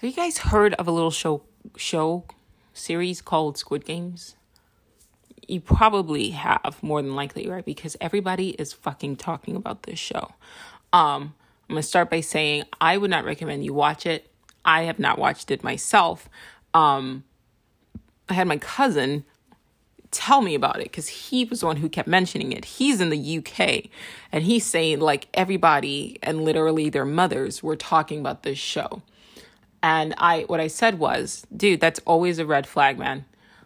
Have you guys heard of a little show show series called Squid Games? You probably have more than likely, right? Because everybody is fucking talking about this show. Um, I'm gonna start by saying I would not recommend you watch it. I have not watched it myself. Um, I had my cousin tell me about it because he was the one who kept mentioning it. He's in the UK and he's saying like everybody and literally their mothers were talking about this show. And I what I said was, dude, that's always a red flag, man.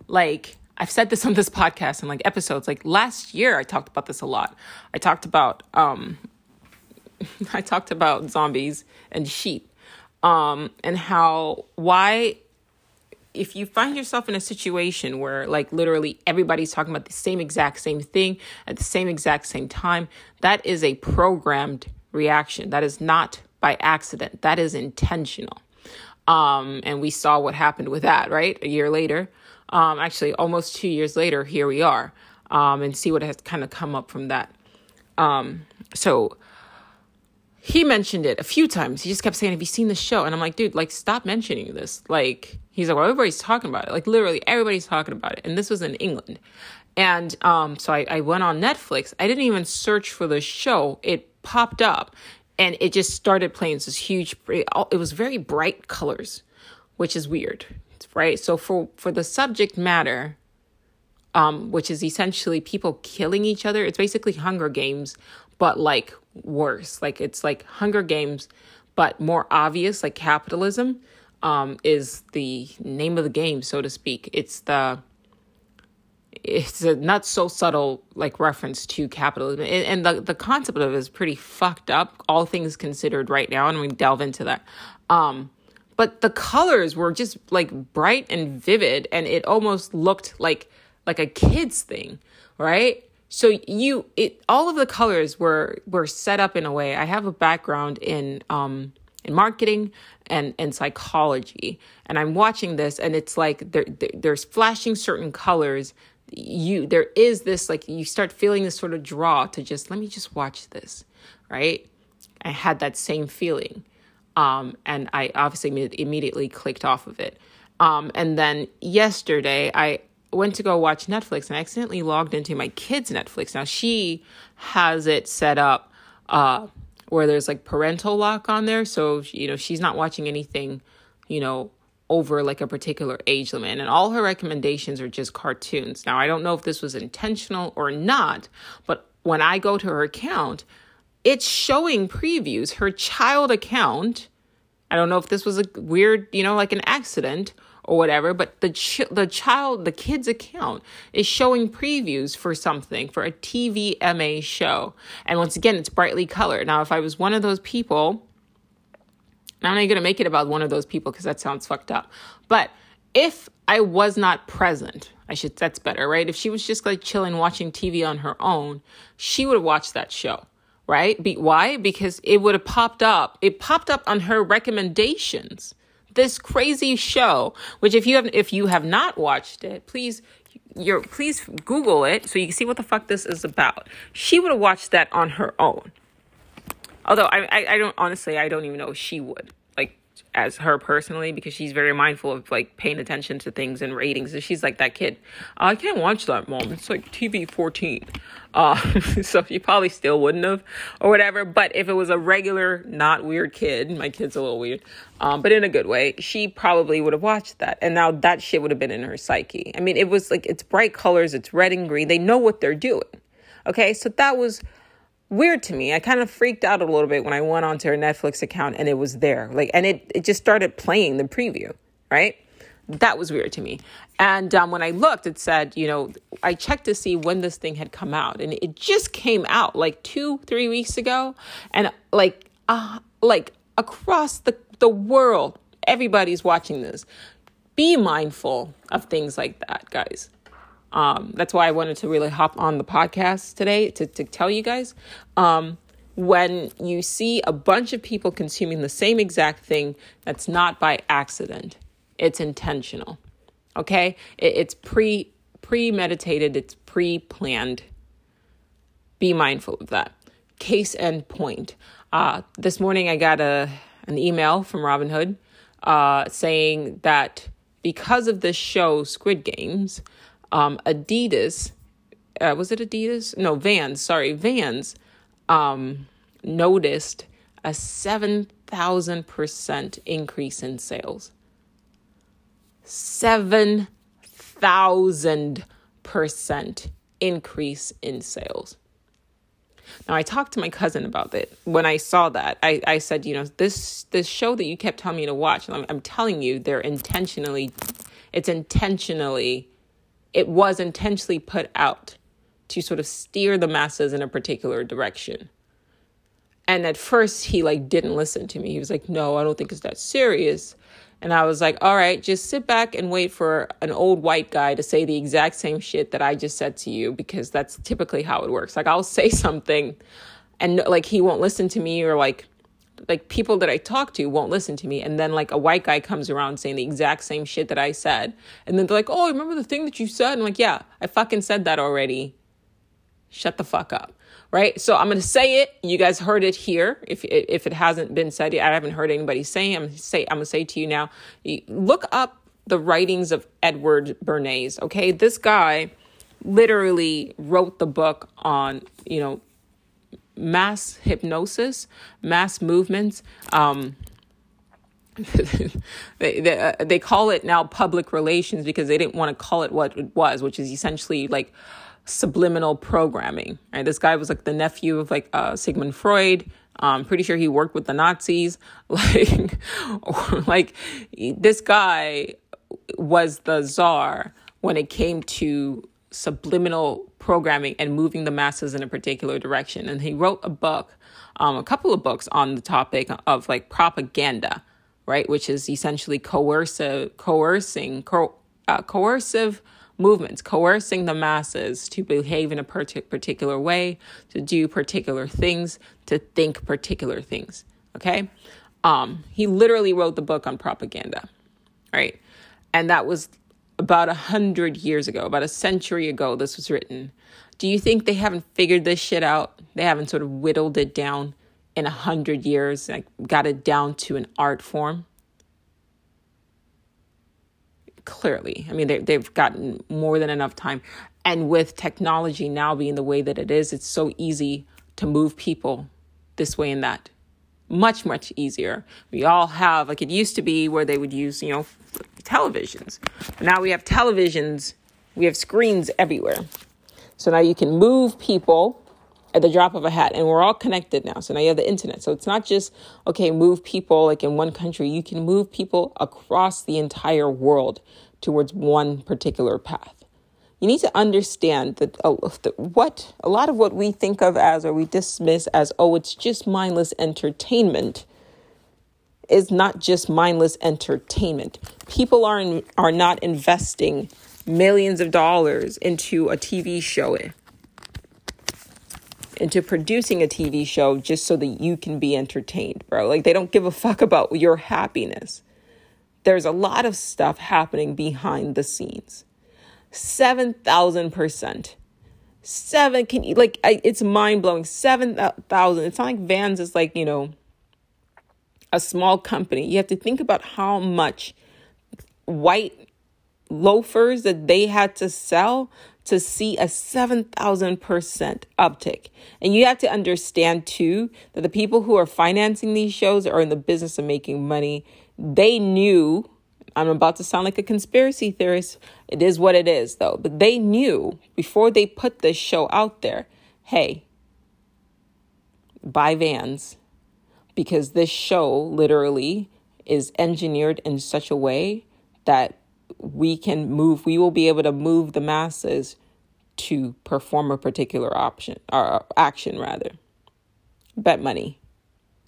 Like I've said this on this podcast and like episodes. Like last year I talked about this a lot. I talked about um I talked about zombies and sheep. Um and how why if you find yourself in a situation where like literally everybody's talking about the same exact same thing at the same exact same time, that is a programmed reaction. That is not by accident. That is intentional. Um, and we saw what happened with that, right? A year later, um, actually almost two years later, here we are, um, and see what has kind of come up from that. Um, so he mentioned it a few times. He just kept saying, Have you seen the show? And I'm like, dude, like, stop mentioning this. Like, he's like, Well, everybody's talking about it. Like, literally, everybody's talking about it. And this was in England. And um, so I, I went on Netflix. I didn't even search for the show, it popped up and it just started playing this huge, it was very bright colors, which is weird, right? So for, for the subject matter, um, which is essentially people killing each other, it's basically Hunger Games, but like worse. Like it's like Hunger Games, but more obvious, like capitalism um, is the name of the game, so to speak. It's the it's a not so subtle like reference to capitalism. And, the, the concept of it is pretty fucked up all things considered right now and we delve into that. Um but the colors were just like bright and vivid and it almost looked like like a kid's thing right? So you it all of the colors were were set up in a way. I have a background in um in marketing and and psychology and i'm watching this and it's like there, there there's flashing certain colors you there is this like you start feeling this sort of draw to just let me just watch this right i had that same feeling um and i obviously immediately clicked off of it um and then yesterday i went to go watch Netflix and I accidentally logged into my kid's Netflix. Now she has it set up uh, where there's like parental lock on there, so you know she's not watching anything, you know, over like a particular age limit. And all her recommendations are just cartoons. Now I don't know if this was intentional or not, but when I go to her account, it's showing previews. Her child account. I don't know if this was a weird, you know, like an accident or whatever, but the ch- the child, the kid's account is showing previews for something for a TVMA show. And once again, it's brightly colored. Now, if I was one of those people, I'm not going to make it about one of those people because that sounds fucked up. But if I was not present, I should that's better, right? If she was just like chilling watching TV on her own, she would have watched that show, right? Be, why? Because it would have popped up. It popped up on her recommendations this crazy show, which if you have if you have not watched it, please you're please Google it so you can see what the fuck this is about. She would have watched that on her own. Although I, I, I don't honestly I don't even know if she would like as her personally because she's very mindful of like paying attention to things and ratings. And she's like that kid. I can't watch that, mom. It's like TV fourteen. Uh, so you probably still wouldn't have or whatever. But if it was a regular, not weird kid, my kid's a little weird, um, but in a good way, she probably would have watched that. And now that shit would have been in her psyche. I mean, it was like it's bright colors, it's red and green. They know what they're doing. Okay, so that was weird to me. I kind of freaked out a little bit when I went onto her Netflix account and it was there. Like, and it, it just started playing the preview, right? That was weird to me. And um, when I looked, it said, you know, I checked to see when this thing had come out, and it just came out like two, three weeks ago, and like, uh, like across the the world, everybody's watching this. Be mindful of things like that, guys. Um, that's why I wanted to really hop on the podcast today to, to tell you guys. Um, when you see a bunch of people consuming the same exact thing, that's not by accident, it's intentional. Okay? It, it's pre premeditated, it's pre planned. Be mindful of that. Case and point. Uh, this morning I got a an email from Robinhood uh, saying that because of this show, Squid Games, um, Adidas, uh, was it Adidas? No, Vans, sorry, Vans um, noticed a 7,000% increase in sales. 7,000% increase in sales. Now I talked to my cousin about it. When I saw that, I, I said, you know, this this show that you kept telling me to watch, I'm, I'm telling you, they're intentionally, it's intentionally, it was intentionally put out to sort of steer the masses in a particular direction. And at first he like didn't listen to me. He was like, "No, I don't think it's that serious." And I was like, all right, just sit back and wait for an old white guy to say the exact same shit that I just said to you because that's typically how it works. Like I'll say something and like he won't listen to me or like like people that I talk to won't listen to me and then like a white guy comes around saying the exact same shit that I said and then they're like, "Oh, I remember the thing that you said?" And I'm like, "Yeah, I fucking said that already." Shut the fuck up right? So I'm to say it. You guys heard it here. If if it hasn't been said, I haven't heard anybody saying. I'm say I'm to say to you now. Look up the writings of Edward Bernays. Okay, this guy literally wrote the book on you know mass hypnosis, mass movements. Um, they they, uh, they call it now public relations because they didn't want to call it what it was, which is essentially like subliminal programming. Right, this guy was like the nephew of like uh, Sigmund Freud. I'm pretty sure he worked with the Nazis. Like, like this guy was the czar when it came to subliminal programming and moving the masses in a particular direction. And he wrote a book, um, a couple of books on the topic of like propaganda, right, which is essentially coercive, coercing, co- uh, coercive movements, coercing the masses to behave in a particular way, to do particular things, to think particular things. Okay? Um, he literally wrote the book on propaganda, right? And that was about a hundred years ago, about a century ago, this was written. Do you think they haven't figured this shit out? They haven't sort of whittled it down in a hundred years, like got it down to an art form? clearly. I mean, they, they've gotten more than enough time. And with technology now being the way that it is, it's so easy to move people this way and that. Much, much easier. We all have, like it used to be where they would use, you know, televisions. Now we have televisions, we have screens everywhere. So now you can move people at the drop of a hat and we're all connected now so now you have the internet so it's not just okay move people like in one country you can move people across the entire world towards one particular path you need to understand that, uh, what a lot of what we think of as or we dismiss as oh it's just mindless entertainment is not just mindless entertainment people are in, are not investing millions of dollars into a TV show into producing a TV show just so that you can be entertained, bro. Like they don't give a fuck about your happiness. There's a lot of stuff happening behind the scenes. 7,000%. Seven, can you, like, I, it's mind blowing. 7,000. It's not like Vans is like, you know, a small company. You have to think about how much white loafers that they had to sell to see a 7,000% uptick. And you have to understand too that the people who are financing these shows are in the business of making money. They knew, I'm about to sound like a conspiracy theorist. It is what it is though. But they knew before they put this show out there hey, buy vans because this show literally is engineered in such a way that we can move, we will be able to move the masses to perform a particular option or action rather. Bet money.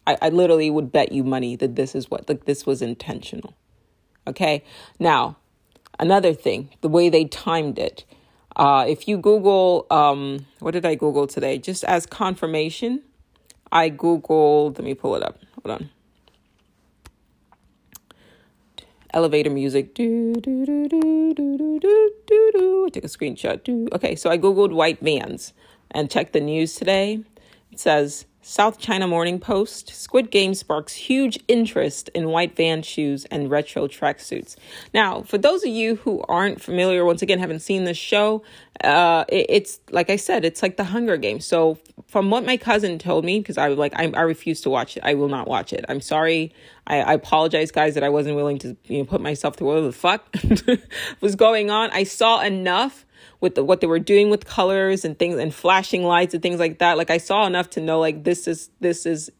I, I literally would bet you money that this is what like this was intentional. Okay. Now, another thing, the way they timed it. Uh, if you Google, um, what did I Google today? Just as confirmation, I Googled, let me pull it up. Hold on elevator music. Do, do, do, do, do, do, do, do, do. I took a screenshot. Do. Okay, so I Googled white vans and checked the news today. It says South China Morning Post Squid Game sparks huge interest in white van shoes and retro tracksuits. Now, for those of you who aren't familiar, once again, haven't seen this show, uh, it, it's like I said, it's like the Hunger Games. So, from what my cousin told me, because I was like, I, I refuse to watch it, I will not watch it. I'm sorry. I, I apologize, guys, that I wasn't willing to you know put myself through whatever the fuck was going on. I saw enough with the, what they were doing with colors and things and flashing lights and things like that. Like I saw enough to know like this is this is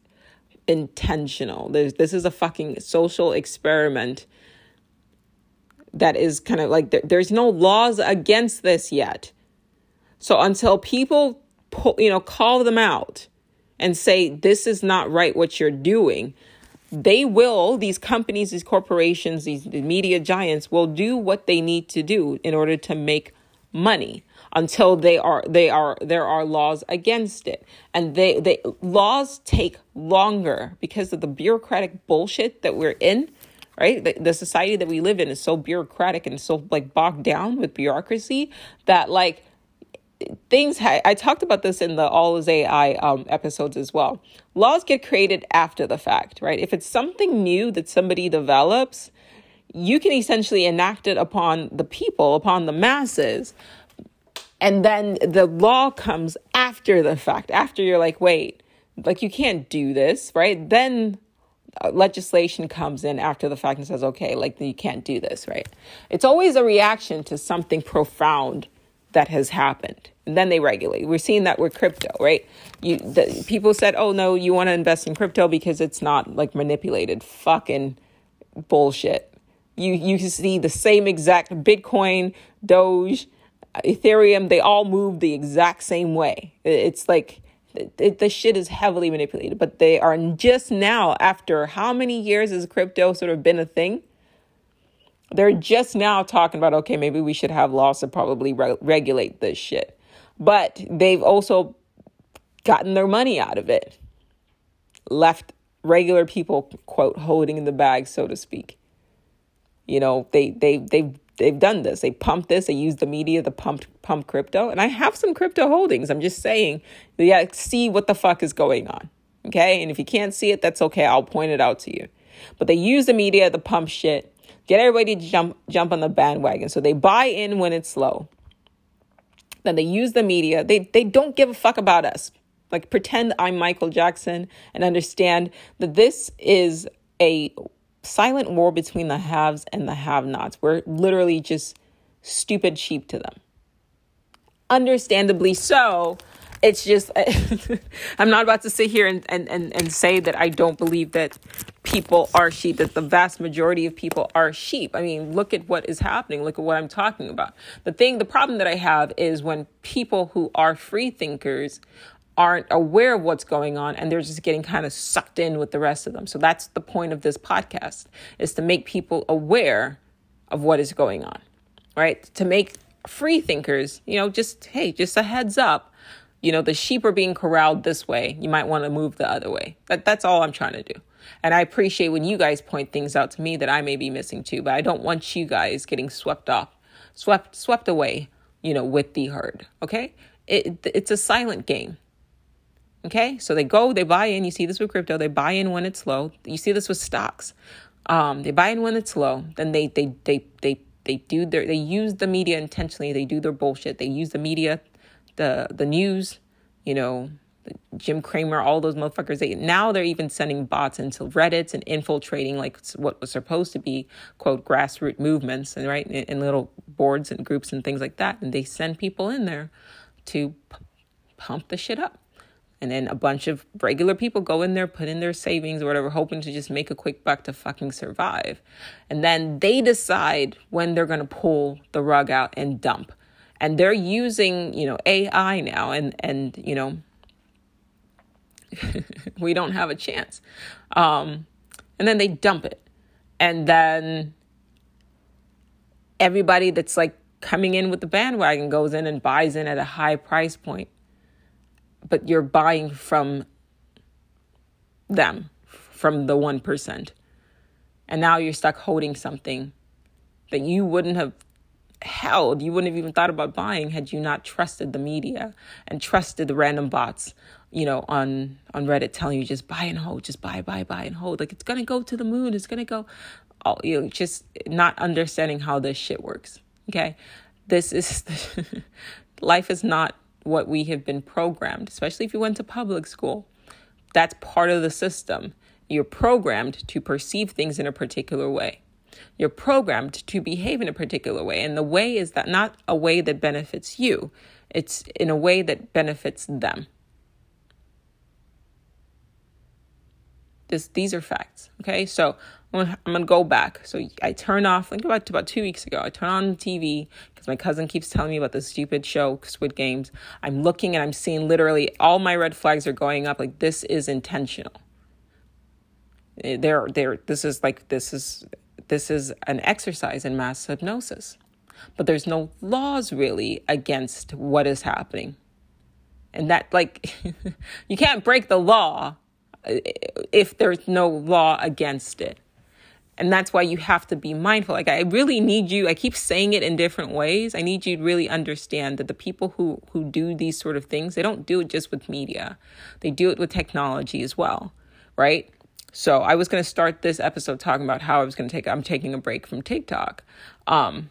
intentional. There's this is a fucking social experiment that is kind of like there, there's no laws against this yet. So until people pull, you know call them out and say this is not right what you're doing, they will these companies, these corporations, these the media giants will do what they need to do in order to make money until they are they are there are laws against it and they they laws take longer because of the bureaucratic bullshit that we're in right the, the society that we live in is so bureaucratic and so like bogged down with bureaucracy that like things ha- i talked about this in the all is ai um, episodes as well laws get created after the fact right if it's something new that somebody develops you can essentially enact it upon the people, upon the masses. And then the law comes after the fact, after you're like, wait, like you can't do this, right? Then Uh, legislation comes in after the fact and says, okay, like you can't do this, right? It's always a reaction to something profound that has happened. And then they regulate. We're seeing that with crypto, right? You the, people said, "Oh no, you want to invest in crypto because it's not like manipulated." Fucking bullshit you you see the same exact Bitcoin, Doge, Ethereum. They all move the exact same way. It's like it, the shit is heavily manipulated, but they are just now after how many years has crypto sort of been a thing? They're just now talking about okay, maybe we should have laws to probably re- regulate this shit, but they've also gotten their money out of it, left regular people quote holding in the bag, so to speak. You know, they they they they've done this. They pumped this. They used the media to pump pump crypto. And I have some crypto holdings. I'm just saying, yeah, see what the fuck is going on. Okay, and if you can't see it, that's okay. I'll point it out to you. But they use the media to pump shit, get everybody to jump jump on the bandwagon. So they buy in when it's low. Then they use the media. They they don't give a fuck about us. Like pretend I'm Michael Jackson and understand that this is a silent war between the haves and the have nots. We're literally just stupid sheep to them. Understandably so. It's just, I'm not about to sit here and, and, and, and say that I don't believe that people are sheep, that the vast majority of people are sheep. I mean, look at what is happening. Look at what I'm talking about. The thing, the problem that I have is when people who are free thinkers aren't aware of what's going on and they're just getting kind of sucked in with the rest of them. So that's the point of this podcast is to make people aware of what is going on. Right? To make free thinkers, you know, just hey, just a heads up. You know, the sheep are being corralled this way. You might want to move the other way. That that's all I'm trying to do. And I appreciate when you guys point things out to me that I may be missing too, but I don't want you guys getting swept off, swept swept away, you know, with the herd. Okay? It, it's a silent game. Okay, so they go, they buy in. You see this with crypto, they buy in when it's low. You see this with stocks. Um, they buy in when it's low. Then they they they they they do their they use the media intentionally. They do their bullshit. They use the media, the the news, you know, Jim Cramer, all those motherfuckers. They now they're even sending bots into Reddit's and infiltrating like what was supposed to be quote grassroots movements and right in, little boards and groups and things like that. And they send people in there to p- pump the shit up. And then a bunch of regular people go in there, put in their savings or whatever, hoping to just make a quick buck to fucking survive. And then they decide when they're going to pull the rug out and dump. And they're using, you know, AI now and, and, you know, we don't have a chance. Um, and then they dump it. And then everybody that's like coming in with the bandwagon goes in and buys in at a high price point but you're buying from them, from the 1%. And now you're stuck holding something that you wouldn't have held, you wouldn't have even thought about buying had you not trusted the media and trusted the random bots, you know, on on Reddit telling you just buy and hold, just buy, buy, buy and hold. Like it's gonna go to the moon. It's gonna go. All, you know, just not understanding how this shit works. Okay, this is life is not what we have been programmed. Especially if you went to public school, that's part of the system. You're programmed to perceive things in a particular way. You're programmed to behave in a particular way, and the way is that not a way that benefits you. It's in a way that benefits them. This, these are facts. Okay, so I'm gonna, go back. So I turn off. Think about about two weeks ago. I turn on the TV because my cousin keeps telling me about this stupid show, Squid Games. I'm looking and I'm seeing literally all my red flags are going up. Like this is intentional. There, they're they're. This is like this is this is an exercise in mass hypnosis, but there's no laws really against what is happening, and that like you can't break the law eh, if there's no law against it. And that's why you have to be mindful. Like I really need you, I keep saying it in different ways. I need you to really understand that the people who who do these sort of things, they don't do it just with media. They do it with technology as well, right? So I was going to start this episode talking about how I was going to take I'm taking a break from TikTok. Um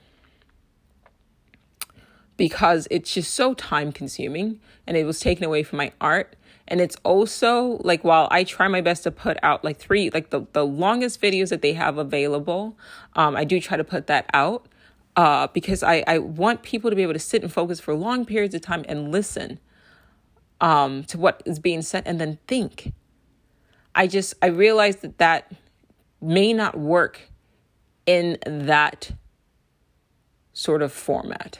because it's just so time consuming and it was taken away from my art and it's also like while i try my best to put out like three like the, the longest videos that they have available um, i do try to put that out uh, because I, I want people to be able to sit and focus for long periods of time and listen um, to what is being said and then think. I just i realized that that may not work in that sort of format.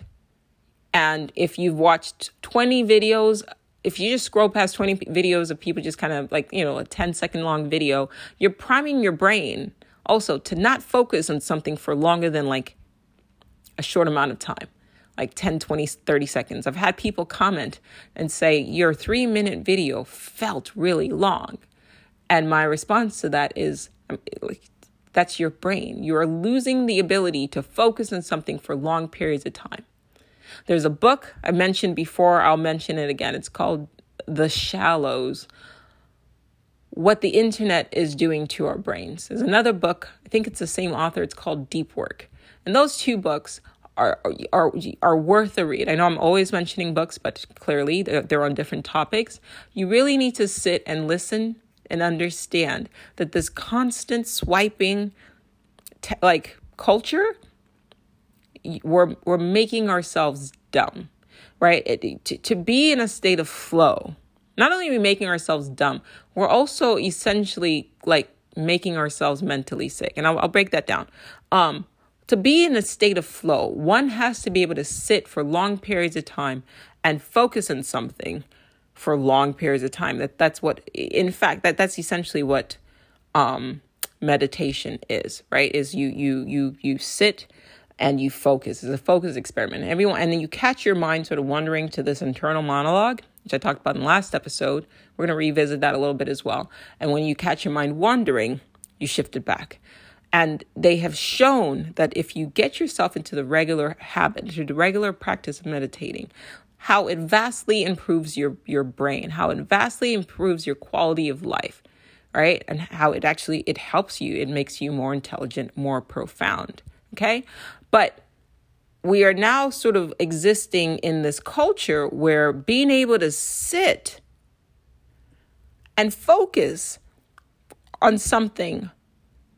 And if you've watched 20 videos if you just scroll past 20 videos of people just kind of like, you know, a 10 second long video, you're priming your brain also to not focus on something for longer than like a short amount of time, like 10, 20, 30 seconds. I've had people comment and say, Your three minute video felt really long. And my response to that is, um, that's your brain. You are losing the ability to focus on something for long periods of time. There's a book I mentioned before, I'll mention it again. It's called The Shallows What the Internet is Doing to Our Brains. There's another book, I think it's the same author, it's called Deep Work. And those two books are are are worth a read. I know I'm always mentioning books, but clearly they're, they're on different topics. You really need to sit and listen and understand that this constant swiping, te- like culture, we're we're making ourselves dumb, right? It, to, to be in a state of flow, not only are we making ourselves dumb, we're also essentially like making ourselves mentally sick. And I'll, I'll break that down. Um, to be in a state of flow, one has to be able to sit for long periods of time and focus on something for long periods of time. That that's what, in fact, that that's essentially what um, meditation is. Right? Is you you you you sit and you focus. It's a focus experiment. Everyone, and then you catch your mind sort of wandering to this internal monologue, which I talked about in the last episode. We're going to revisit that a little bit as well. And when you catch your mind wandering, you shift it back. And they have shown that if you get yourself into the regular habit, into the regular practice of meditating, how it vastly improves your, your brain, how it vastly improves your quality of life, right? And how it actually it helps you, it makes you more intelligent, more profound. Okay. But we are now sort of existing in this culture where being able to sit and focus on something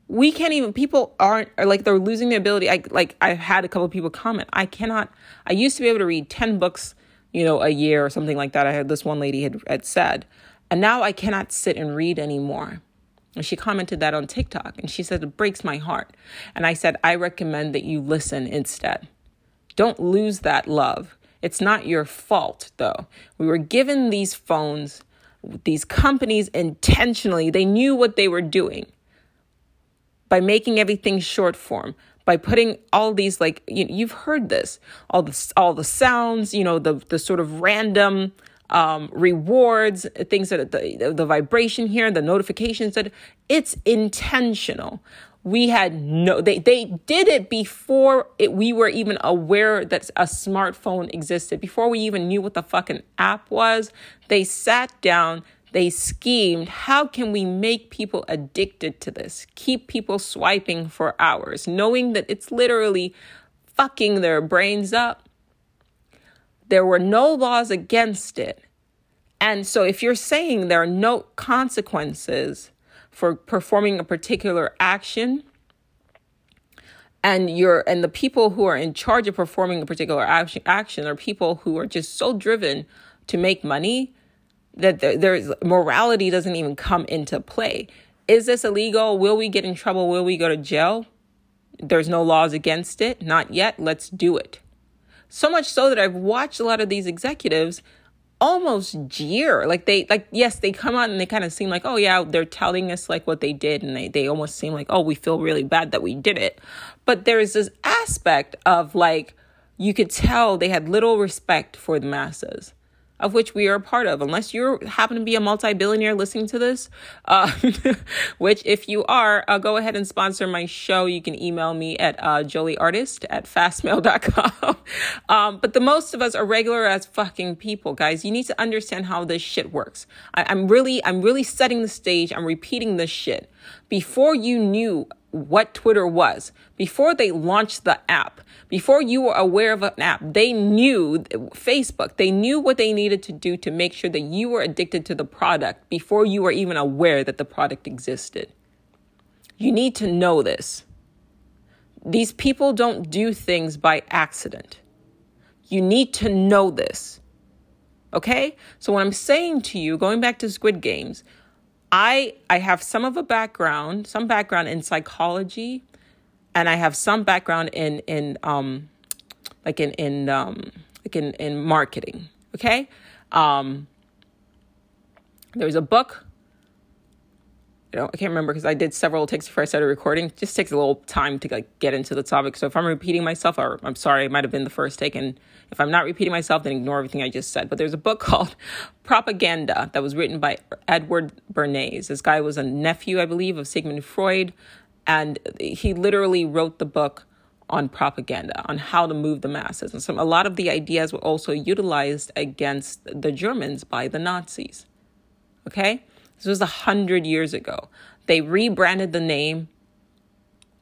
we can't even people aren't are like they're losing the ability. I like i've had a couple people comment i cannot i used to be able to read 10 books you know a year or something like that. I had this one lady had, had said and now i cannot sit and read anymore and she commented that on TikTok and she said, It breaks my heart. And I said, I recommend that you listen instead. Don't lose that love. It's not your fault, though. We were given these phones, these companies intentionally, they knew what they were doing by making everything short form by putting all these like you, you've heard this all the all the sounds you know the the sort of random um, rewards, things that the, the vibration here, the notifications that it's intentional. we had no they they did it before it, we were even aware that a smartphone existed before we even knew what the fucking app was they sat down they schemed how can we make people addicted to this keep people swiping for hours knowing that it's literally fucking their brains up there were no laws against it. And so if you're saying there are no consequences for performing a particular action and you're and the people who are in charge of performing a particular action, action are people who are just so driven to make money that there, there's morality doesn't even come into play. Is this illegal? Will we get in trouble? Will we go to jail? There's no laws against it? Not yet. Let's do it so much so that i've watched a lot of these executives almost jeer. Like they like yes they come out and they kind of seem like oh yeah they're telling us like what they did and they they almost seem like oh we feel really bad that we did it. But there's this aspect of like you could tell they had little respect for the masses of which we are a part of. Unless you happen to be a multi billionaire listening to this, uh, which if you are, uh, go ahead and sponsor my show. You can email me at uh, jolieartist at fastmail.com. um, but the most of us are regular as fucking people, guys. You need to understand how this shit works. I, I'm really, I'm really setting the stage. I'm repeating this shit. Before you knew what Twitter was, before they launched the app, before you were aware of an app, they knew Facebook, they knew what they needed to do to make sure that you were addicted to the product before you were even aware that the product existed. You need to know this. These people don't do things by accident. You need to know this. Okay? So, what I'm saying to you, going back to Squid Games, I I have some of a background, some background in psychology, and I have some background in in um like in in um like in in marketing. Okay, um, there's a book know, I can't remember because I did several takes before I started recording. It just takes a little time to like get into the topic. So if I'm repeating myself, or I'm sorry, it might have been the first take. And if I'm not repeating myself, then ignore everything I just said. But there's a book called Propaganda that was written by Edward Bernays. This guy was a nephew, I believe, of Sigmund Freud, and he literally wrote the book on propaganda, on how to move the masses. And some a lot of the ideas were also utilized against the Germans by the Nazis. Okay? This was a hundred years ago. They rebranded the name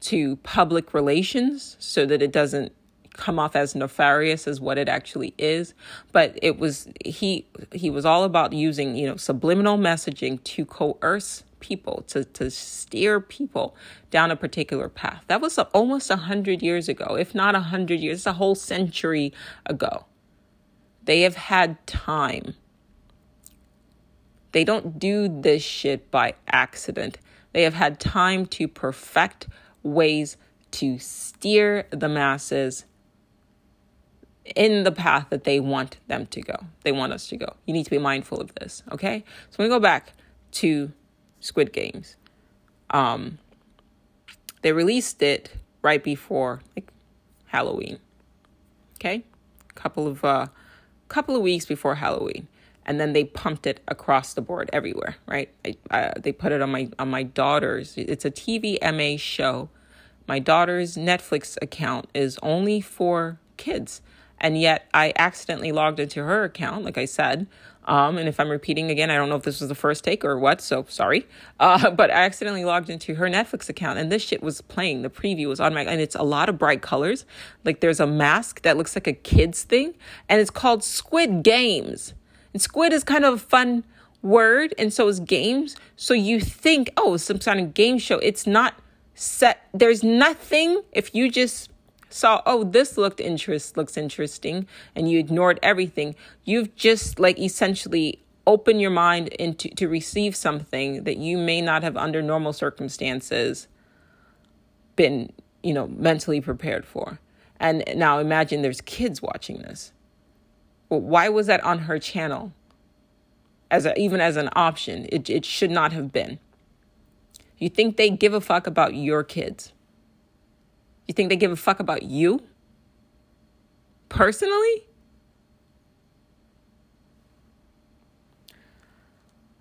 to public relations so that it doesn't come off as nefarious as what it actually is but it was he he was all about using you know subliminal messaging to coerce people to to steer people down a particular path. That was almost a hundred years ago if not a hundred years a whole century ago. They have had time. They don't do this shit by accident. They have had time to perfect ways to steer the masses in the path that they want them to go. They want us to go. You need to be mindful of this, okay? So we go back to Squid Games. Um, they released it right before like Halloween. Okay, couple of uh, couple of weeks before Halloween and then they pumped it across the board everywhere right I, I, they put it on my on my daughter's it's a tvma show my daughter's netflix account is only for kids and yet i accidentally logged into her account like i said um, and if i'm repeating again i don't know if this was the first take or what so sorry uh, but i accidentally logged into her netflix account and this shit was playing the preview was on my and it's a lot of bright colors like there's a mask that looks like a kid's thing and it's called squid games and squid is kind of a fun word, and so is games. So you think, oh, some kind of game show. It's not set. There's nothing. If you just saw, oh, this looked interest looks interesting, and you ignored everything, you've just like essentially open your mind into to receive something that you may not have under normal circumstances been you know mentally prepared for and now imagine there's kids watching this well, why was that on her channel? As a, even as an option, it, it should not have been. You think they give a fuck about your kids? You think they give a fuck about you? Personally?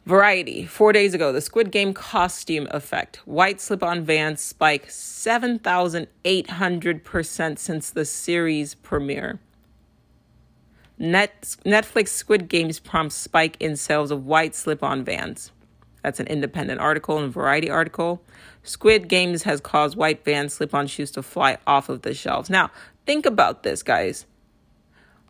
Variety, four days ago, the Squid Game costume effect. White slip on Vans spike 7,800% since the series premiere. Net, Netflix Squid Games prompts spike in sales of white slip on Vans. That's an independent article and Variety article. Squid Games has caused white Vans slip on shoes to fly off of the shelves. Now, think about this, guys.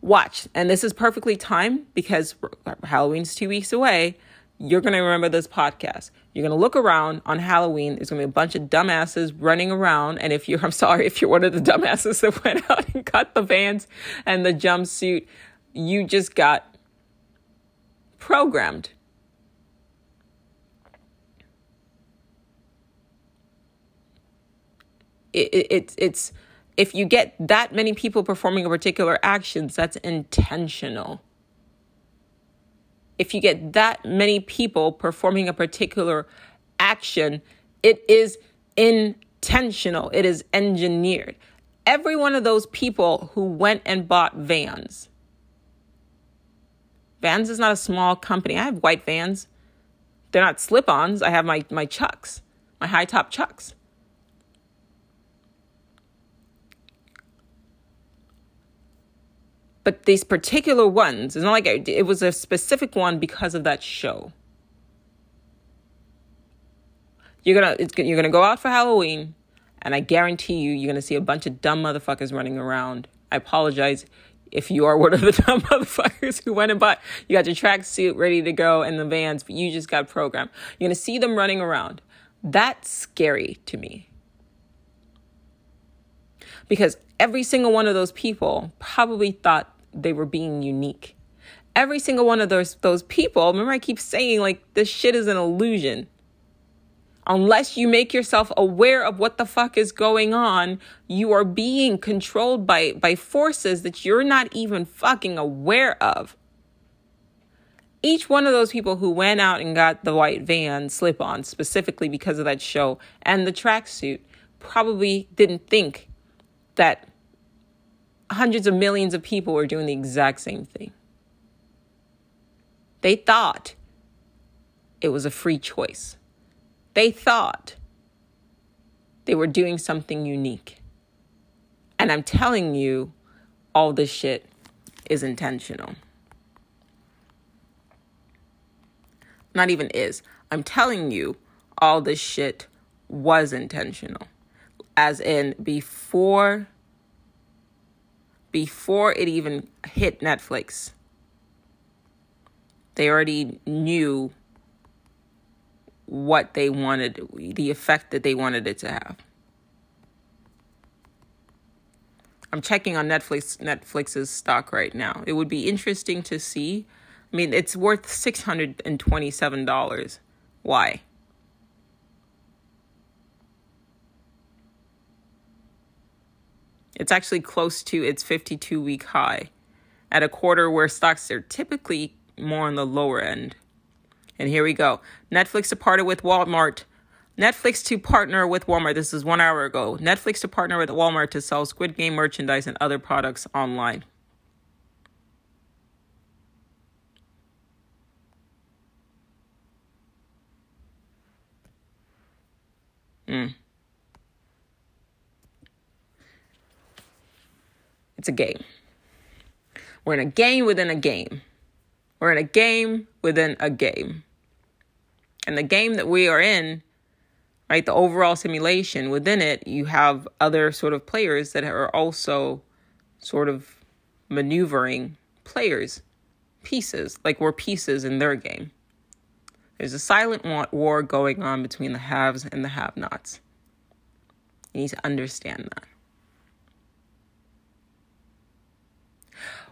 Watch, and this is perfectly timed because Halloween's two weeks away you're going to remember this podcast. You're going to look around on Halloween. There's going to be a bunch of dumbasses running around. And if you're, I'm sorry, if you're one of the dumbasses that went out and got the Vans and the jumpsuit, you just got programmed. It, it, it's, it's, if you get that many people performing a particular actions, that's intentional if you get that many people performing a particular action, it is intentional, it is engineered. Every one of those people who went and bought vans. Vans is not a small company. I have white vans. They're not slip ons. I have my, my chucks, my high top chucks. But these particular ones, it's not like it, it was a specific one because of that show. You're gonna you're gonna go out for Halloween, and I guarantee you, you're gonna see a bunch of dumb motherfuckers running around. I apologize if you are one of the dumb motherfuckers who went and bought, you got your tracksuit ready to go and the vans, but you just got programmed. You're gonna see them running around. That's scary to me. Because every single one of those people probably thought they were being unique. Every single one of those those people, remember I keep saying like this shit is an illusion. Unless you make yourself aware of what the fuck is going on, you are being controlled by by forces that you're not even fucking aware of. Each one of those people who went out and got the white van slip on specifically because of that show and the tracksuit probably didn't think that hundreds of millions of people were doing the exact same thing. They thought it was a free choice. They thought they were doing something unique. And I'm telling you, all this shit is intentional. Not even is. I'm telling you, all this shit was intentional. As in, before before it even hit Netflix. They already knew what they wanted, the effect that they wanted it to have. I'm checking on Netflix Netflix's stock right now. It would be interesting to see. I mean, it's worth $627. Why? It's actually close to its 52 week high at a quarter where stocks are typically more on the lower end. And here we go. Netflix to partner with Walmart. Netflix to partner with Walmart. This is one hour ago. Netflix to partner with Walmart to sell Squid Game merchandise and other products online. Mm. It's a game. We're in a game within a game. We're in a game within a game. And the game that we are in, right, the overall simulation, within it, you have other sort of players that are also sort of maneuvering players, pieces, like we're pieces in their game. There's a silent war going on between the haves and the have nots. You need to understand that.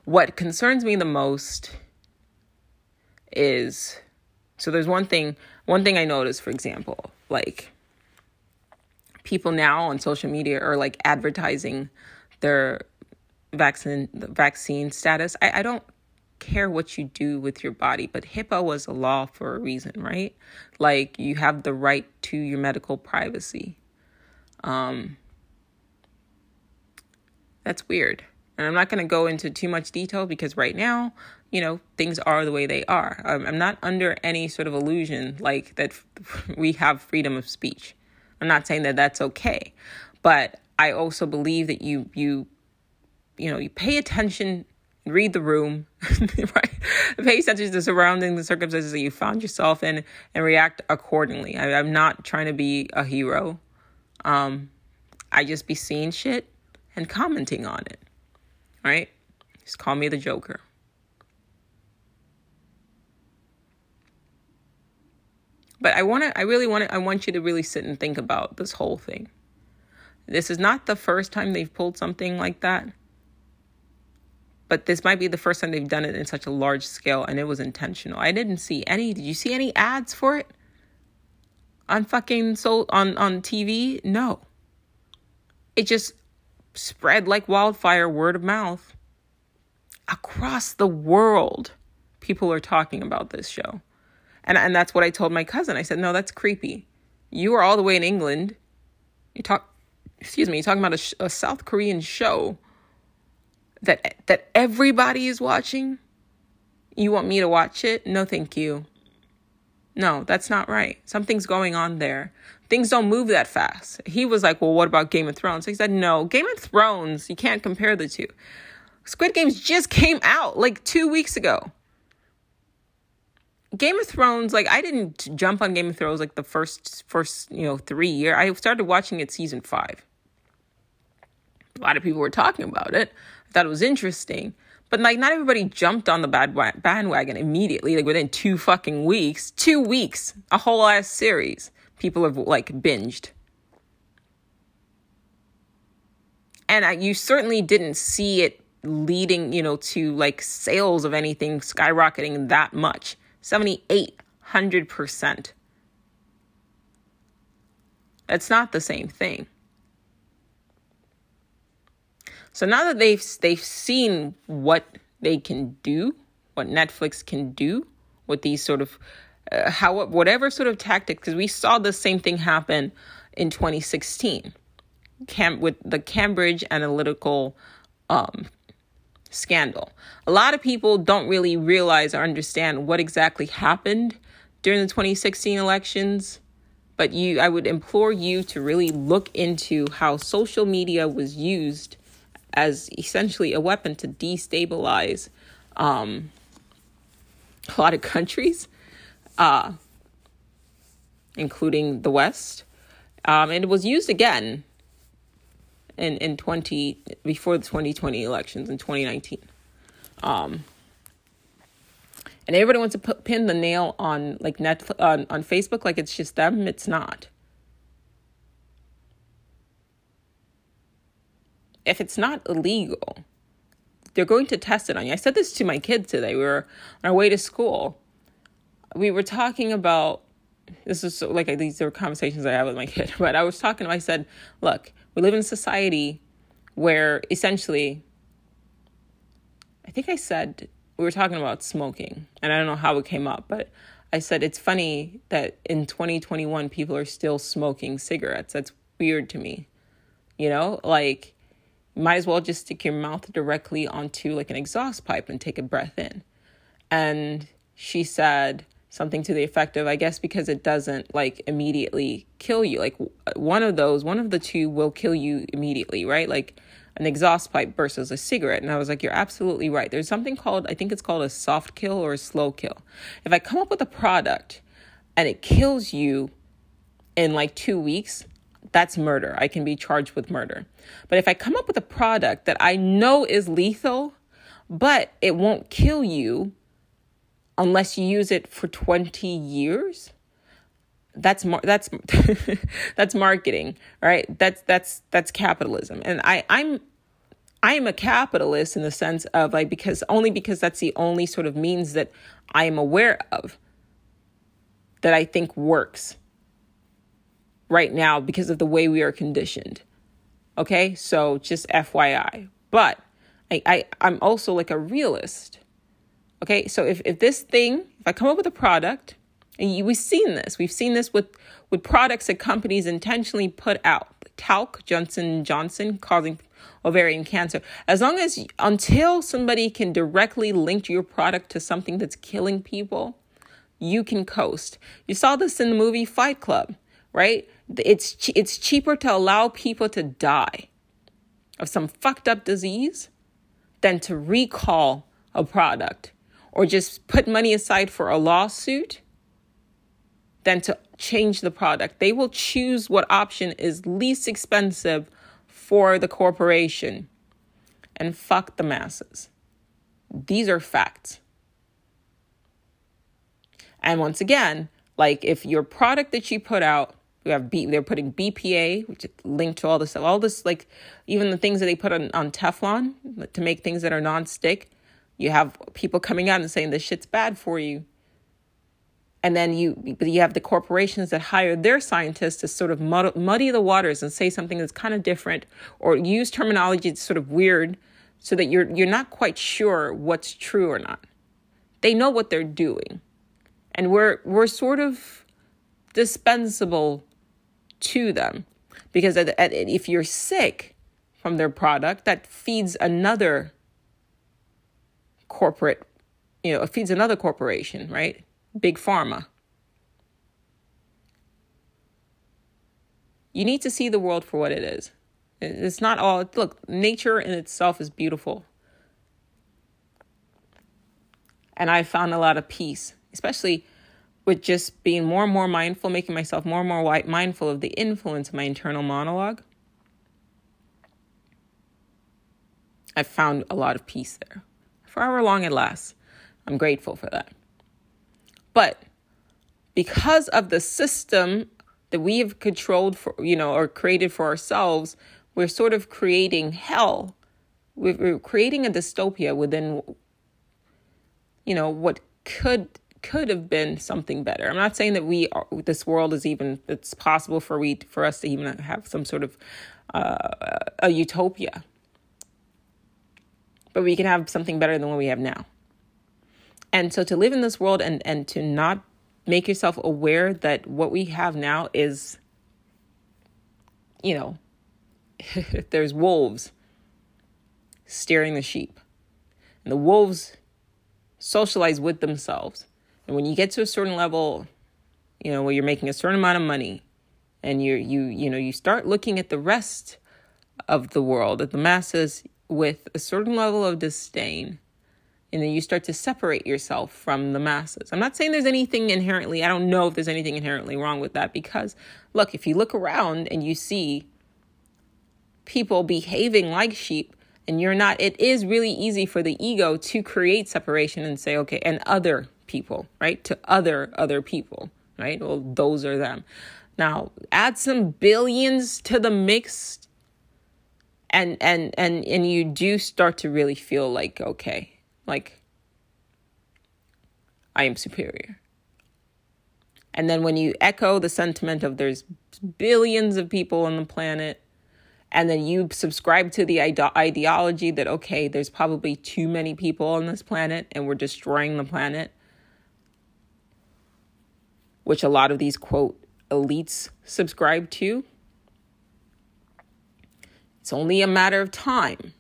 What concerns me the most is so there's one thing one thing I noticed, for example, like people now on social media are like advertising their vaccine vaccine status. I, I don't care what you do with your body, but HIPAA was a law for a reason, right? Like you have the right to your medical privacy. Um, that's weird. And I'm not going to go into too much detail because right now you know, things are the way they are. I'm, I'm not under any sort of illusion like that we have freedom of speech. I'm not saying that that's okay, but I also believe that you you you know you pay attention, read the room, right? Pay attention to the surrounding the circumstances that you found yourself in, and react accordingly. I, am not trying to be a hero. Um, I just be seeing shit and commenting on it, right? Just call me the Joker. But I want to, I really want to, I want you to really sit and think about this whole thing. This is not the first time they've pulled something like that. But this might be the first time they've done it in such a large scale and it was intentional. I didn't see any. Did you see any ads for it? On fucking so on on TV? No. It just spread like wildfire, word of mouth. Across the world, people are talking about this show. And and that's what I told my cousin. I said, "No, that's creepy. You are all the way in England. You talk excuse me, you're talking about a, a South Korean show that that everybody is watching. You want me to watch it? No, thank you. No, that's not right. Something's going on there. Things don't move that fast. He was like, "Well, what about Game of Thrones?" He said, "No, Game of Thrones. You can't compare the two. Squid Games just came out like two weeks ago." Game of Thrones, like I didn't jump on Game of Thrones like the first first, you know, 3 year. I started watching it season 5. A lot of people were talking about it. I thought it was interesting. But like not everybody jumped on the bad bandwagon immediately, like within 2 fucking weeks. 2 weeks, a whole ass series. People have like binged. And I, you certainly didn't see it leading, you know, to like sales of anything skyrocketing that much 7,800%. It's not the same thing. So now that they've they've seen what they can do, what Netflix can do with these sort of uh, how whatever sort of tactic because we saw the same thing happen in 2016 Cam- with the Cambridge Analytica um, scandal. A lot of people don't really realize or understand what exactly happened during the 2016 elections, but you I would implore you to really look into how social media was used as essentially a weapon to destabilize um, a lot of countries, uh, including the West. Um, and it was used again in in 20 before the 2020 elections in 2019 um and everybody wants to put, pin the nail on like Netflix on, on Facebook like it's just them it's not if it's not illegal they're going to test it on you. I said this to my kids today. We were on our way to school. We were talking about this is so, like these are conversations I have with my kid, but I was talking. I said, "Look, we live in a society where essentially, I think I said, we were talking about smoking, and I don't know how it came up, but I said it's funny that in 2021 people are still smoking cigarettes. That's weird to me. You know, like might as well just stick your mouth directly onto like an exhaust pipe and take a breath in. And she said, something to the effect of, I guess because it doesn't like immediately kill you. Like one of those, one of the two will kill you immediately, right? Like an exhaust pipe versus a cigarette. And I was like, you're absolutely right. There's something called, I think it's called a soft kill or a slow kill. If I come up with a product and it kills you in like two weeks, that's murder. I can be charged with murder. But if I come up with a product that I know is lethal, but it won't kill you unless you use it for 20 years that's mar- that's that's marketing right? That's that's that's capitalism. And i i'm i am a capitalist in the sense of like because only because that's the only sort of means that i am aware of that i think works right now because of the way we are conditioned. Okay? So just fyi but i, I i'm also like a realist Okay, so if, if this thing, if I come up with a product, and you, we've seen this, we've seen this with, with products that companies intentionally put out, talc, Johnson Johnson, causing ovarian cancer. As long as until somebody can directly link your product to something that's killing people, you can coast. You saw this in the movie Fight Club, right? It's it's cheaper to allow people to die of some fucked up disease than to recall a product or just put money aside for a lawsuit than to change the product. They will choose what option is least expensive for the corporation and fuck the masses. These are facts. And once again, like if your product that you put out, you have B, they're putting BPA, which is linked to all this stuff, all this, like even the things that they put on, on Teflon to make things that are non-stick. You have people coming out and saying this shit's bad for you. And then you, but you have the corporations that hire their scientists to sort of mud, muddy the waters and say something that's kind of different or use terminology that's sort of weird so that you're, you're not quite sure what's true or not. They know what they're doing and we're we're sort of dispensable to them because if you're sick from their product that feeds another corporate you know it feeds another corporation right big pharma you need to see the world for what it is it's not all look nature in itself is beautiful and i found a lot of peace especially with just being more and more mindful, making myself more and more mindful of the influence of my internal monologue. I've found a lot of peace there. For however long it lasts, I'm grateful for that. But because of the system that we have controlled for, you know, or created for ourselves, we're sort of creating hell. We're creating a dystopia within, you know, what could could have been something better. I'm not saying that we are, this world is even it's possible for we for us to even have some sort of uh, a utopia, but we can have something better than what we have now. And so to live in this world and and to not make yourself aware that what we have now is, you know, there's wolves steering the sheep, and the wolves socialize with themselves and when you get to a certain level, you know, where you're making a certain amount of money and you you you know, you start looking at the rest of the world, at the masses with a certain level of disdain. And then you start to separate yourself from the masses. I'm not saying there's anything inherently, I don't know if there's anything inherently wrong with that because, look, if you look around and you see people behaving like sheep, and you're not, it is really easy for the ego to create separation and say, okay, and other people, right? To other other people, right? Well, those are them. Now, add some billions to the mix and and and and you do start to really feel like okay, like I am superior. And then when you echo the sentiment of there's billions of people on the planet, and then you subscribe to the ide- ideology that, okay, there's probably too many people on this planet and we're destroying the planet, which a lot of these quote elites subscribe to, it's only a matter of time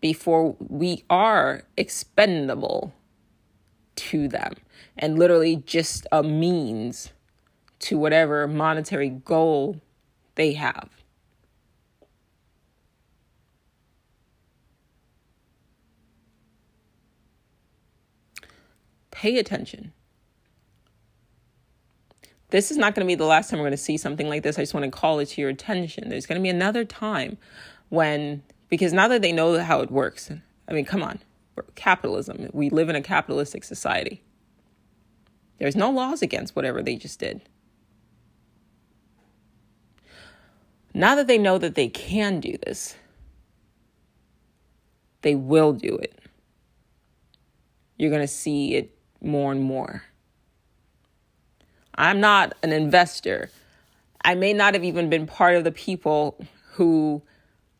before we are expendable to them and literally just a means to whatever monetary goal they have. Pay attention this is not going to be the last time we're going to see something like this. I just want to call it to your attention. There's going to be another time when, because now that they know how it works, I mean, come on, capitalism. We live in a capitalistic society. There's no laws against whatever they just did. Now that they know that they can do this, they will do it. You're going to see it more and more. I'm not an investor. I may not have even been part of the people who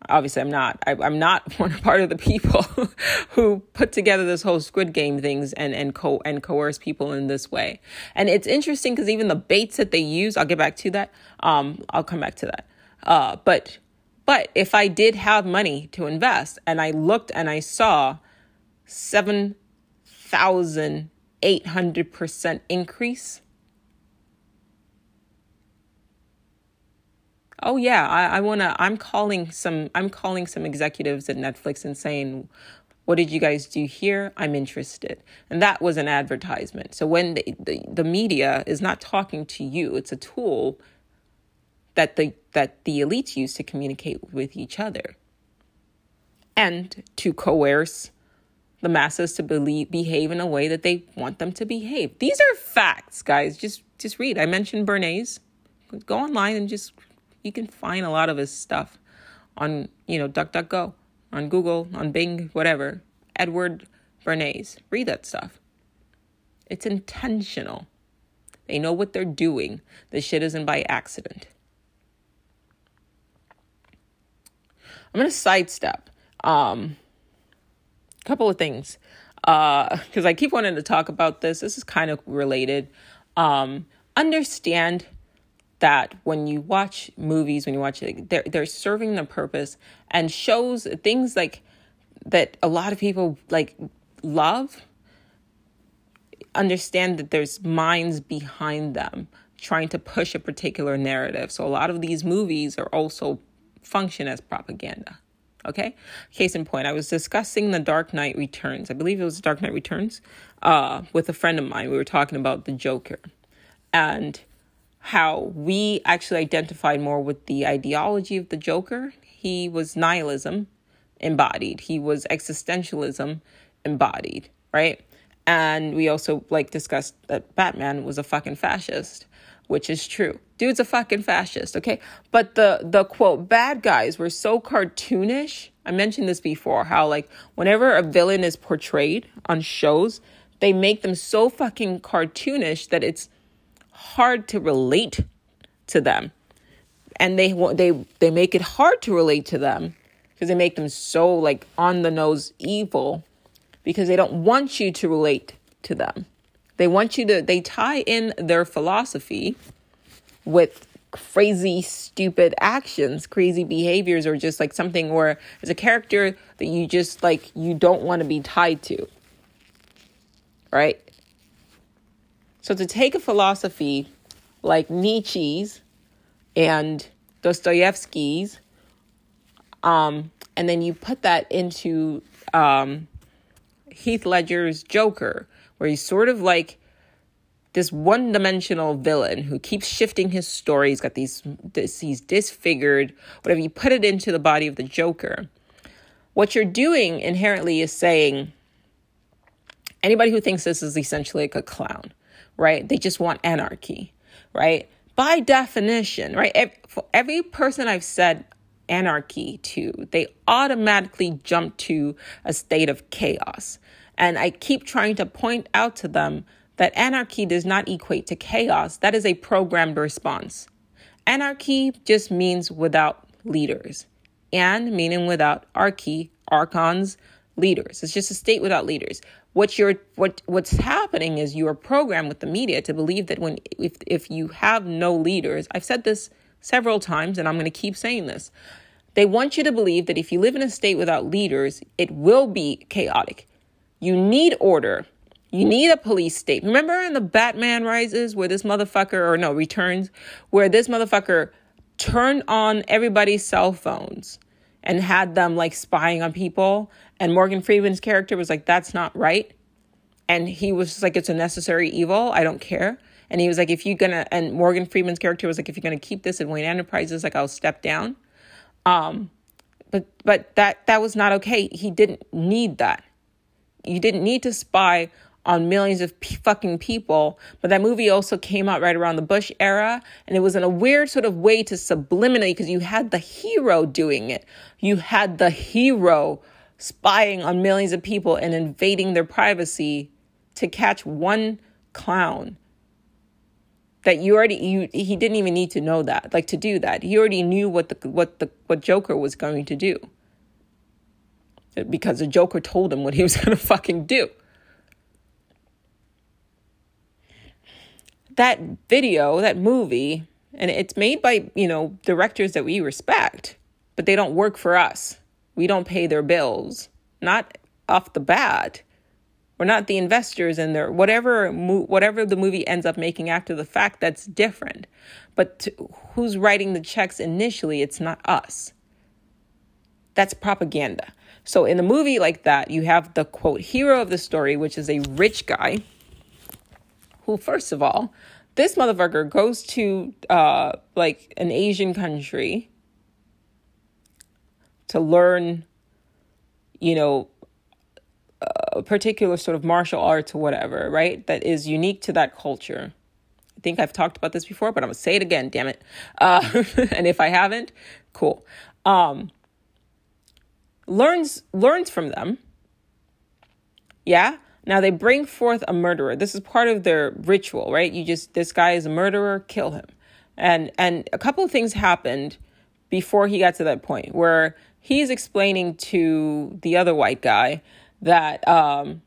obviously I'm not. I, am not part of the people who put together this whole Squid Game things and and co and coerce people in this way. And it's interesting because even the baits that they use, I'll get back to that. Um, I'll come back to that. Uh, but but if I did have money to invest and I looked and I saw seven thousand eight hundred percent increase oh yeah i, I want to i'm calling some i'm calling some executives at netflix and saying what did you guys do here i'm interested and that was an advertisement so when the, the, the media is not talking to you it's a tool that the that the elites use to communicate with each other and to coerce the masses to believe, behave in a way that they want them to behave. These are facts, guys. Just just read. I mentioned Bernays. Go online and just you can find a lot of his stuff on, you know, DuckDuckGo, on Google, on Bing, whatever. Edward Bernays. Read that stuff. It's intentional. They know what they're doing. This shit isn't by accident. I'm going to sidestep um, a couple of things because uh, I keep wanting to talk about this. This is kind of related. Um, understand that when you watch movies, when you watch it, they're they're serving the purpose and shows things like that a lot of people like love. Understand that there's minds behind them trying to push a particular narrative. So a lot of these movies are also function as propaganda. Okay. Case in point, I was discussing The Dark Knight Returns. I believe it was Dark Knight Returns uh, with a friend of mine. We were talking about the Joker and how we actually identified more with the ideology of the Joker. He was nihilism embodied, he was existentialism embodied, right? And we also like discussed that Batman was a fucking fascist, which is true. Dude's a fucking fascist, okay? But the the quote bad guys were so cartoonish. I mentioned this before how like whenever a villain is portrayed on shows, they make them so fucking cartoonish that it's hard to relate to them. And they they they make it hard to relate to them because they make them so like on the nose evil because they don't want you to relate to them. They want you to they tie in their philosophy with crazy stupid actions, crazy behaviors or just like something where it's a character that you just like you don't want to be tied to. Right? So to take a philosophy like Nietzsche's and Dostoevsky's, um, and then you put that into um, Heath Ledger's Joker, where he's sort of like this one-dimensional villain who keeps shifting his story. He's got these, this, he's disfigured. Whatever you put it into the body of the Joker, what you're doing inherently is saying anybody who thinks this is essentially like a clown right? They just want anarchy, right? By definition, right? For every person I've said anarchy to, they automatically jump to a state of chaos. And I keep trying to point out to them that anarchy does not equate to chaos. That is a programmed response. Anarchy just means without leaders, and meaning without archy, archons, leaders. It's just a state without leaders what you're what what's happening is you are programmed with the media to believe that when if if you have no leaders i've said this several times and i'm going to keep saying this. They want you to believe that if you live in a state without leaders it will be chaotic. You need order. You need a police state. Remember in the batman rises where this motherfucker or no returns where this motherfucker turned on everybody's cell phones and had them like spying on people. And Morgan Freeman's character was like, that's not right. And he was just like, it's a necessary evil. I don't care. And he was like, if you're gonna, and Morgan Freeman's character was like, if you're gonna keep this in Wayne Enterprises, like I'll step down. Um, but but that that was not okay. He didn't need that. You didn't need to spy on millions of p- fucking people. But that movie also came out right around the Bush era, and it was in a weird sort of way to subliminate because you had the hero doing it. You had the hero spying on millions of people and invading their privacy to catch one clown. that you already you he didn't even need to know that like to do that he already knew what the what the what joker was going to do because the joker told him what he was going to fucking do that video that movie and it's made by you know directors that we respect but they don't work for us we don't pay their bills not off the bat we're not the investors in there. Whatever whatever the movie ends up making after the fact, that's different. But who's writing the checks initially? It's not us. That's propaganda. So in a movie like that, you have the quote hero of the story, which is a rich guy who, first of all, this motherfucker goes to uh, like an Asian country to learn, you know, a particular sort of martial arts or whatever, right? That is unique to that culture. I think I've talked about this before, but I'm gonna say it again, damn it. Uh, and if I haven't, cool. Um, learns learns from them. Yeah. Now they bring forth a murderer. This is part of their ritual, right? You just this guy is a murderer, kill him. And and a couple of things happened before he got to that point where he's explaining to the other white guy that um,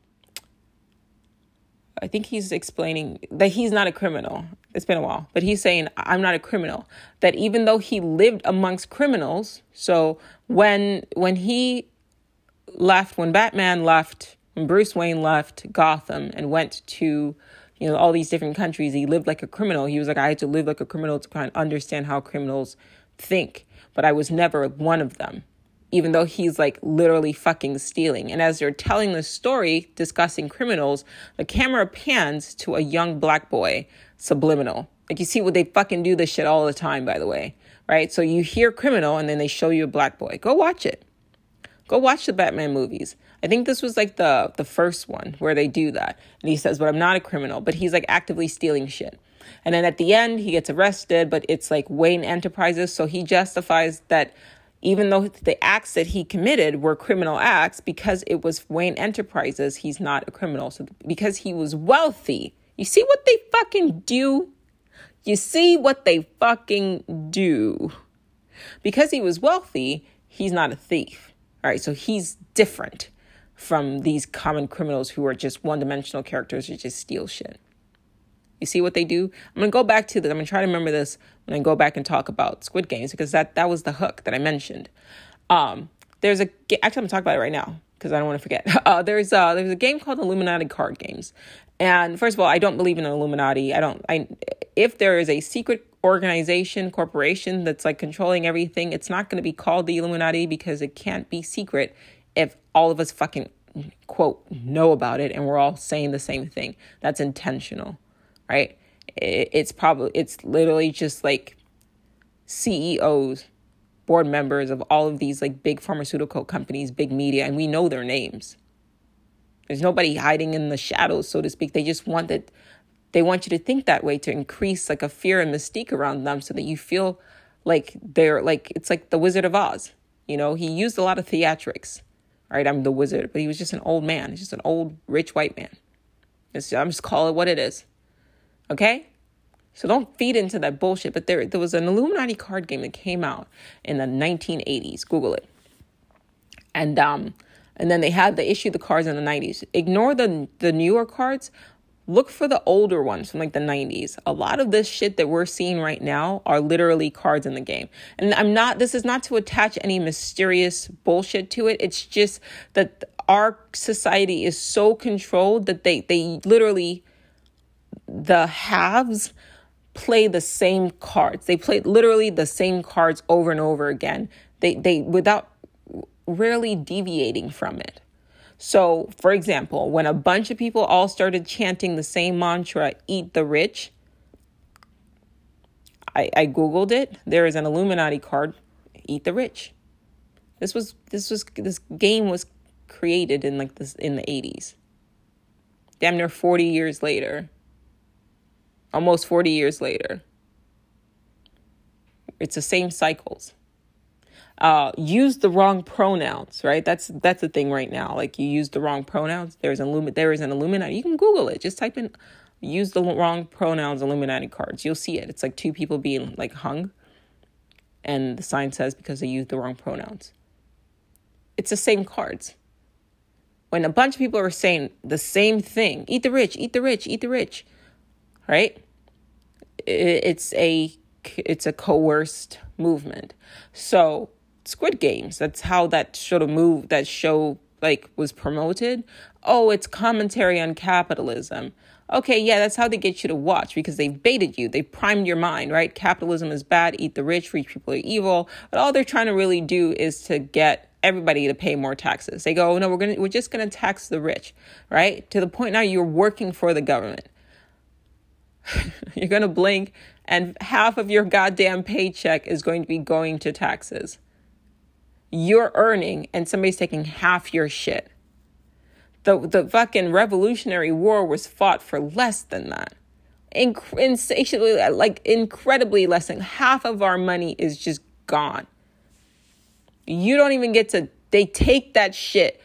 I think he's explaining that he's not a criminal. It's been a while, but he's saying, I'm not a criminal. That even though he lived amongst criminals, so when when he left, when Batman left, when Bruce Wayne left Gotham and went to you know all these different countries, he lived like a criminal. He was like, I had to live like a criminal to kind of understand how criminals think, but I was never one of them even though he's like literally fucking stealing. And as they're telling the story, discussing criminals, the camera pans to a young black boy, subliminal. Like you see what they fucking do this shit all the time, by the way, right? So you hear criminal and then they show you a black boy. Go watch it. Go watch the Batman movies. I think this was like the the first one where they do that. And he says, "But I'm not a criminal." But he's like actively stealing shit. And then at the end, he gets arrested, but it's like Wayne Enterprises, so he justifies that even though the acts that he committed were criminal acts, because it was Wayne Enterprises, he's not a criminal. So because he was wealthy, you see what they fucking do? You see what they fucking do. Because he was wealthy, he's not a thief. All right, so he's different from these common criminals who are just one dimensional characters who just steal shit. You see what they do? I'm gonna go back to this. I'm gonna try to remember this when I go back and talk about Squid Games because that that was the hook that I mentioned. Um, there's a actually I'm gonna talk about it right now because I don't want to forget. Uh, there's uh there's a game called Illuminati Card Games, and first of all, I don't believe in Illuminati. I don't. I if there is a secret organization corporation that's like controlling everything, it's not going to be called the Illuminati because it can't be secret if all of us fucking quote know about it and we're all saying the same thing. That's intentional right? It's probably, it's literally just like CEOs, board members of all of these like big pharmaceutical companies, big media, and we know their names. There's nobody hiding in the shadows, so to speak. They just want that, they want you to think that way to increase like a fear and mystique around them so that you feel like they're like, it's like the Wizard of Oz. You know, he used a lot of theatrics. Right, I'm the wizard, but he was just an old man. He's just an old, rich white man. It's, I'm just call it what it is. Okay? So don't feed into that bullshit. But there, there was an Illuminati card game that came out in the 1980s. Google it. And um, and then they had the issue the cards in the 90s. Ignore the the newer cards. Look for the older ones from like the 90s. A lot of this shit that we're seeing right now are literally cards in the game. And I'm not. This is not to attach any mysterious bullshit to it. It's just that our society is so controlled that they they literally the haves play the same cards. They play literally the same cards over and over again. They they without rarely deviating from it. So, for example, when a bunch of people all started chanting the same mantra, eat the rich, I, I Googled it. There is an Illuminati card, eat the rich. This was this was this game was created in like this in the 80s. Damn near 40 years later almost 40 years later. It's the same cycles. Uh, use the wrong pronouns, right? That's that's the thing right now. Like you use the wrong pronouns. There's an Illumi- there is an Illuminati. You can Google it. Just type in use the wrong pronouns Illuminati cards. You'll see it. It's like two people being like hung, and the sign says because they used the wrong pronouns. It's the same cards. When a bunch of people are saying the same thing, eat the rich, eat the rich, eat the rich, right? It's a it's a coerced movement. So Squid Games, that's how that sort of move that show like was promoted. Oh, it's commentary on capitalism. Okay, yeah, that's how they get you to watch because they baited you. They primed your mind, right? Capitalism is bad, eat the rich, rich people are evil. But all they're trying to really do is to get everybody to pay more taxes. They go, oh, no, we're gonna we're just gonna tax the rich, right? To the point now you're working for the government. you're gonna blink and half of your goddamn paycheck is going to be going to taxes. You're earning and somebody's taking half your shit. The the fucking Revolutionary War was fought for less than that. Insatiably, like incredibly less than half of our money is just gone. You don't even get to. They take that shit.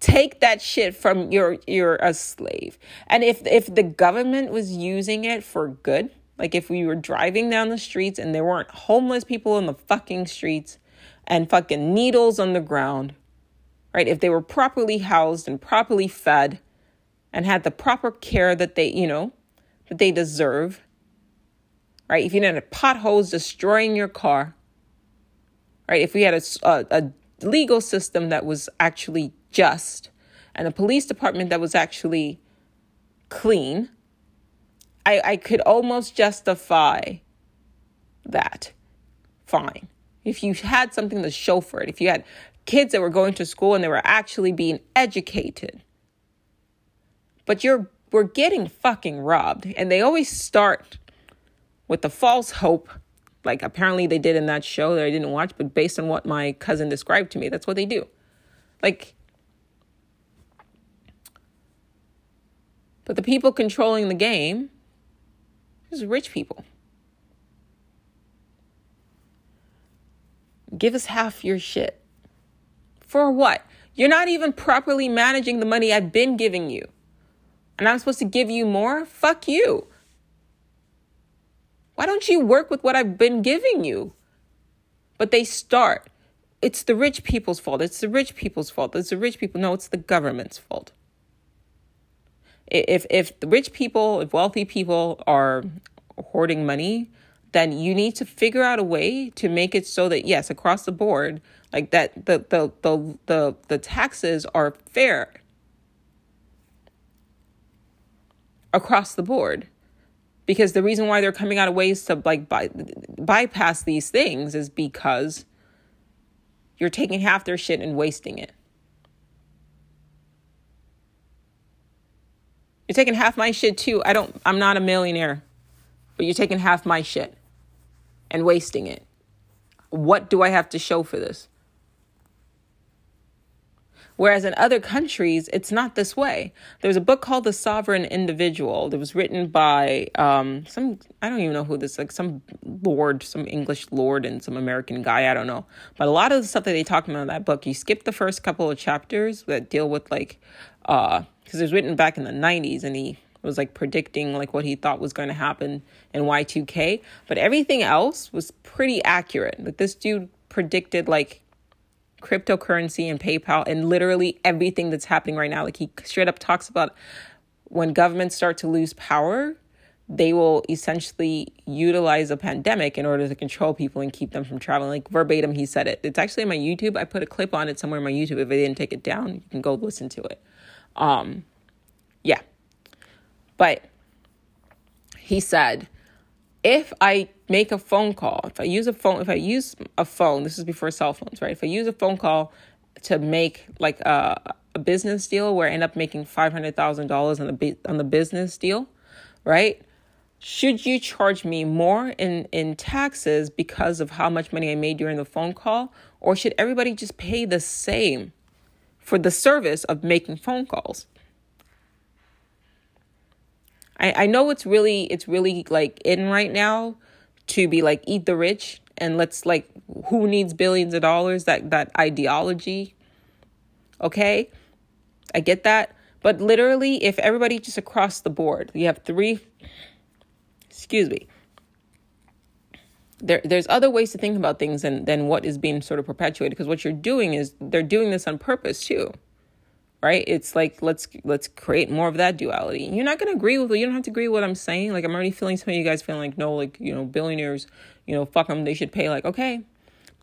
Take that shit from your you're a slave. And if if the government was using it for good, like if we were driving down the streets and there weren't homeless people in the fucking streets and fucking needles on the ground, right? If they were properly housed and properly fed and had the proper care that they, you know, that they deserve, right? If you didn't have potholes destroying your car, right? If we had a, a, a legal system that was actually just and a police department that was actually clean, I, I could almost justify that. Fine. If you had something to show for it, if you had kids that were going to school and they were actually being educated. But you're we're getting fucking robbed. And they always start with the false hope. Like apparently they did in that show that I didn't watch, but based on what my cousin described to me, that's what they do. Like But the people controlling the game is rich people. Give us half your shit. For what? You're not even properly managing the money I've been giving you. And I'm supposed to give you more? Fuck you. Why don't you work with what I've been giving you? But they start. It's the rich people's fault. It's the rich people's fault. It's the rich people. No, it's the government's fault. If if the rich people, if wealthy people are hoarding money, then you need to figure out a way to make it so that yes, across the board, like that the the the the, the taxes are fair across the board. Because the reason why they're coming out of ways to like by, bypass these things is because you're taking half their shit and wasting it. You're taking half my shit too. I don't i'm not a millionaire but you're taking half my shit and wasting it what do i have to show for this Whereas in other countries, it's not this way. There's a book called The Sovereign Individual that was written by um, some, I don't even know who this, like some lord, some English lord and some American guy, I don't know. But a lot of the stuff that they talk about in that book, you skip the first couple of chapters that deal with like, uh, because it was written back in the 90s and he was like predicting like what he thought was going to happen in Y2K. But everything else was pretty accurate. Like this dude predicted like cryptocurrency and PayPal and literally everything that's happening right now. Like he straight up talks about when governments start to lose power, they will essentially utilize a pandemic in order to control people and keep them from traveling. Like verbatim, he said it. It's actually on my YouTube. I put a clip on it somewhere on my YouTube. If I didn't take it down, you can go listen to it. Um, yeah. But he said, if I make a phone call, if I use a phone, if I use a phone, this is before cell phones, right? If I use a phone call to make like a, a business deal where I end up making five hundred thousand dollars on the on the business deal, right? Should you charge me more in in taxes because of how much money I made during the phone call, or should everybody just pay the same for the service of making phone calls? I, I know it's really it's really like in right now to be like eat the rich and let's like who needs billions of dollars that that ideology okay? I get that. But literally, if everybody just across the board, you have three, excuse me, there, there's other ways to think about things than, than what is being sort of perpetuated because what you're doing is they're doing this on purpose too right it's like let's let's create more of that duality you're not going to agree with you don't have to agree with what i'm saying like i'm already feeling some of you guys feeling like no like you know billionaires you know fuck them they should pay like okay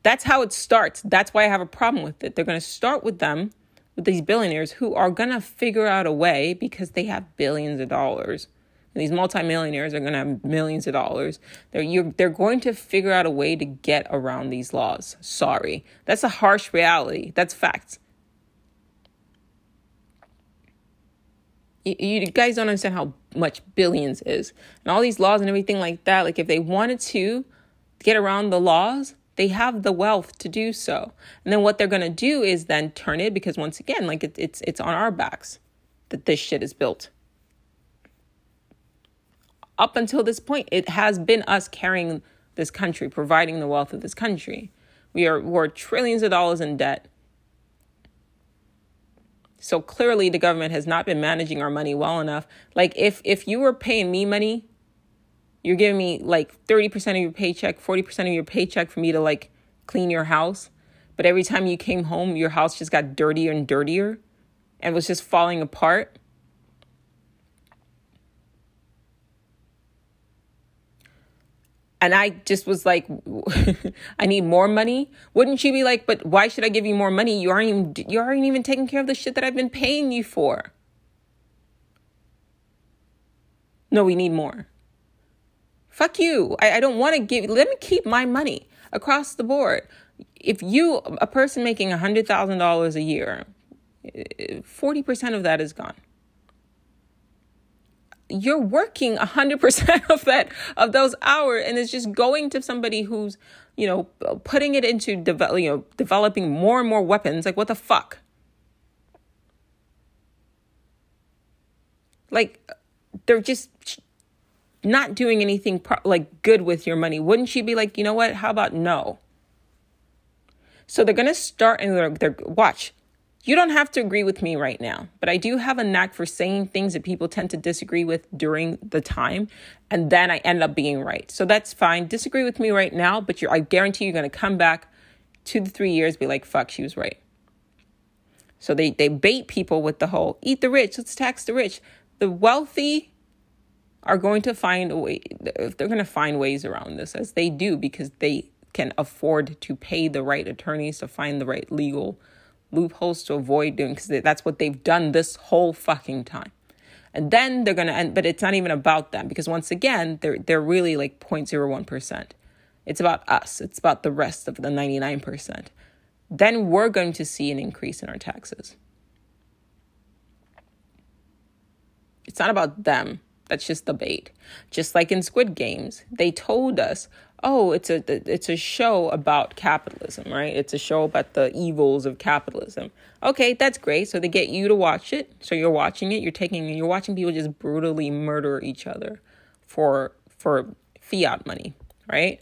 that's how it starts that's why i have a problem with it they're going to start with them with these billionaires who are going to figure out a way because they have billions of dollars and these multimillionaires are going to have millions of dollars. They're they're going to figure out a way to get around these laws. Sorry, that's a harsh reality. That's facts. You, you guys don't understand how much billions is, and all these laws and everything like that. Like if they wanted to get around the laws, they have the wealth to do so. And then what they're going to do is then turn it because once again, like it, it's it's on our backs that this shit is built up until this point, it has been us carrying this country, providing the wealth of this country. We are we're trillions of dollars in debt. So clearly the government has not been managing our money well enough. Like if if you were paying me money, you're giving me like 30% of your paycheck, 40% of your paycheck for me to like clean your house. But every time you came home, your house just got dirtier and dirtier and was just falling apart. And I just was like, I need more money. Wouldn't you be like, but why should I give you more money? You aren't even you aren't even taking care of the shit that I've been paying you for. No, we need more. Fuck you. I, I don't want to give. Let me keep my money across the board. If you, a person making a hundred thousand dollars a year, forty percent of that is gone you're working 100% of that of those hours and it's just going to somebody who's you know putting it into develop, you know developing more and more weapons. Like what the fuck? Like they're just not doing anything pro- like good with your money. Wouldn't she be like you know what? How about no? So they're going to start and they're, they're watch you don't have to agree with me right now, but I do have a knack for saying things that people tend to disagree with during the time, and then I end up being right. So that's fine. Disagree with me right now, but I guarantee you're going to come back two to three years, be like, fuck, she was right. So they, they bait people with the whole eat the rich, let's tax the rich. The wealthy are going to find a way, they're going to find ways around this as they do because they can afford to pay the right attorneys to find the right legal loopholes to avoid doing because that's what they've done this whole fucking time. And then they're gonna end, but it's not even about them because once again, they're they're really like 0.01%. It's about us. It's about the rest of the 99%. Then we're going to see an increase in our taxes. It's not about them. That's just the bait. Just like in Squid Games, they told us, oh, it's a it's a show about capitalism, right? It's a show about the evils of capitalism. Okay, that's great. So they get you to watch it. So you're watching it. You're taking you're watching people just brutally murder each other for for fiat money, right?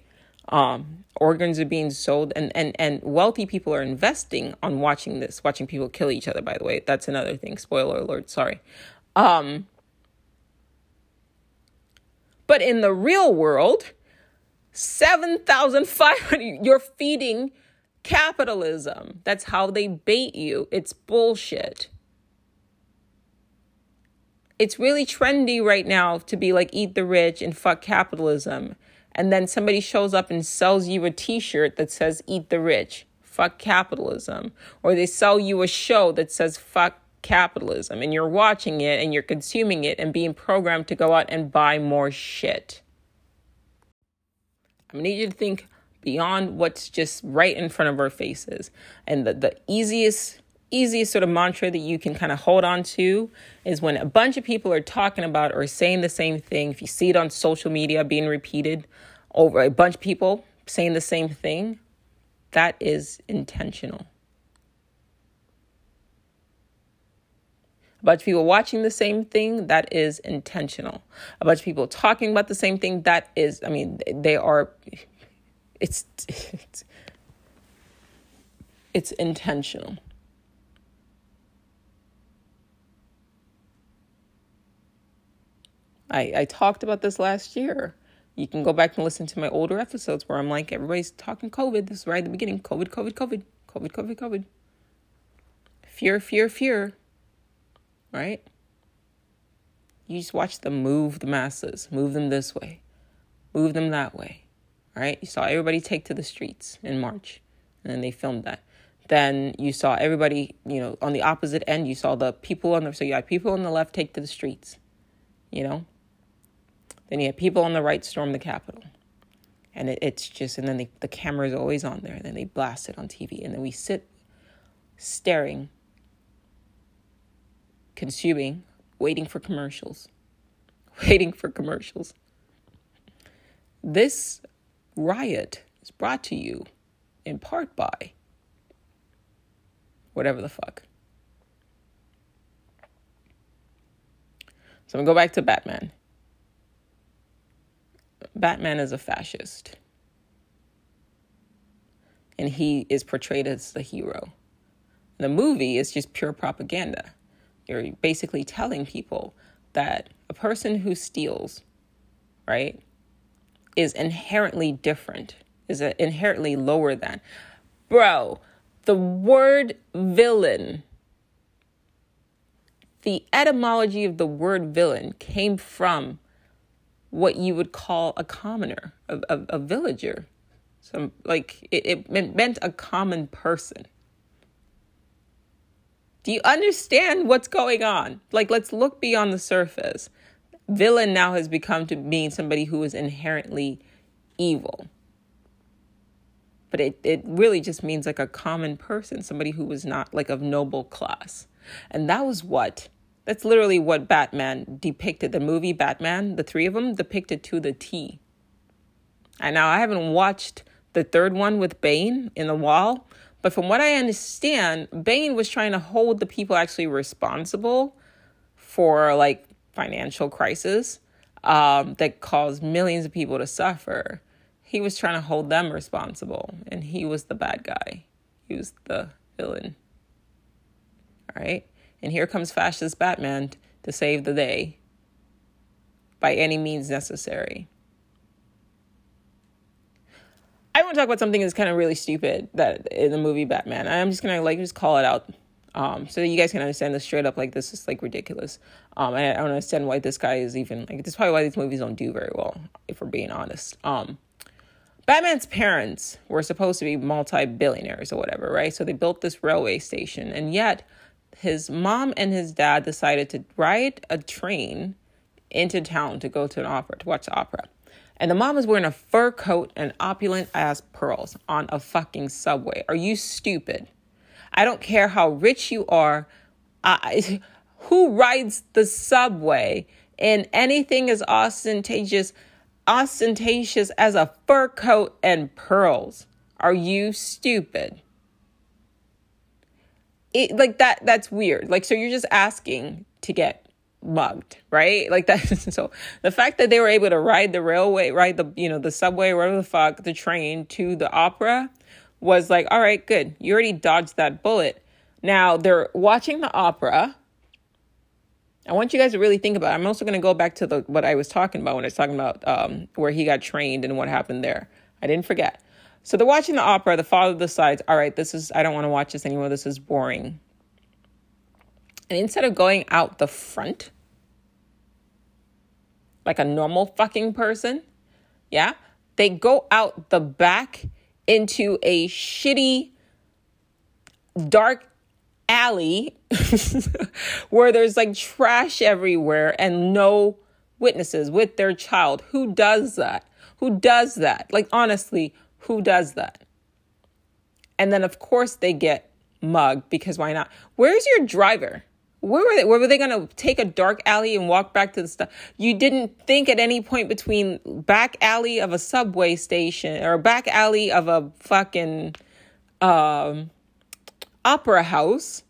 Um, organs are being sold, and and and wealthy people are investing on watching this, watching people kill each other. By the way, that's another thing. Spoiler alert. Sorry. Um, but in the real world, 7,500. You're feeding capitalism. That's how they bait you. It's bullshit. It's really trendy right now to be like, eat the rich and fuck capitalism. And then somebody shows up and sells you a t shirt that says, eat the rich, fuck capitalism. Or they sell you a show that says, fuck capitalism. And you're watching it and you're consuming it and being programmed to go out and buy more shit. I need you to think beyond what's just right in front of our faces. And the, the easiest, easiest sort of mantra that you can kind of hold on to is when a bunch of people are talking about or saying the same thing. If you see it on social media being repeated over a bunch of people saying the same thing, that is intentional. A bunch of people watching the same thing, that is intentional. A bunch of people talking about the same thing, that is, I mean, they are, it's, it's, it's intentional. I, I talked about this last year. You can go back and listen to my older episodes where I'm like, everybody's talking COVID. This is right at the beginning. COVID, COVID, COVID, COVID, COVID, COVID. Fear, fear, fear. Right? You just watch them move the masses, move them this way, move them that way. Right? You saw everybody take to the streets in March, and then they filmed that. Then you saw everybody, you know, on the opposite end, you saw the people on the so you had people on the left take to the streets, you know. Then you had people on the right storm the Capitol. And it, it's just, and then they, the camera is always on there, and then they blast it on TV, and then we sit staring, consuming, waiting for commercials, waiting for commercials. This riot is brought to you in part by whatever the fuck. So I'm gonna go back to Batman. Batman is a fascist. And he is portrayed as the hero. The movie is just pure propaganda. You're basically telling people that a person who steals, right, is inherently different, is inherently lower than. Bro, the word villain, the etymology of the word villain came from what you would call a commoner, a, a, a villager. Some like it, it meant a common person. Do you understand what's going on? Like, let's look beyond the surface. Villain now has become to mean somebody who is inherently evil but it, it really just means like a common person, somebody who was not like of noble class. And that was what, that's literally what Batman depicted. The movie Batman, the three of them depicted to the T. And now I haven't watched the third one with Bane in the wall, but from what I understand, Bane was trying to hold the people actually responsible for like financial crisis um, that caused millions of people to suffer he was trying to hold them responsible and he was the bad guy. He was the villain. All right? And here comes fascist Batman to save the day by any means necessary. I want to talk about something that's kind of really stupid that in the movie Batman. I'm just gonna like just call it out, um, so that you guys can understand this straight up. Like this is like ridiculous. Um, I, I don't understand why this guy is even like. This is probably why these movies don't do very well, if we're being honest. Um, Batman's parents were supposed to be multi billionaires or whatever, right? So they built this railway station, and yet his mom and his dad decided to ride a train into town to go to an opera, to watch the opera. And the mom is wearing a fur coat and opulent ass pearls on a fucking subway. Are you stupid? I don't care how rich you are. I, who rides the subway in anything as ostentatious? ostentatious as a fur coat and pearls. Are you stupid? It, like that that's weird. Like so you're just asking to get mugged, right? Like that so the fact that they were able to ride the railway, ride the you know, the subway, whatever the fuck, the train to the opera was like, all right, good. You already dodged that bullet. Now they're watching the opera I want you guys to really think about it. I'm also going to go back to the what I was talking about when I was talking about um, where he got trained and what happened there. I didn't forget. So they're watching the opera. The father decides, all right, this is, I don't want to watch this anymore. This is boring. And instead of going out the front, like a normal fucking person, yeah, they go out the back into a shitty, dark alley where there's like trash everywhere and no witnesses with their child. Who does that? Who does that? Like, honestly, who does that? And then, of course, they get mugged because why not? Where's your driver? Where were they? Where were they going to take a dark alley and walk back to the stuff? You didn't think at any point between back alley of a subway station or back alley of a fucking um, opera house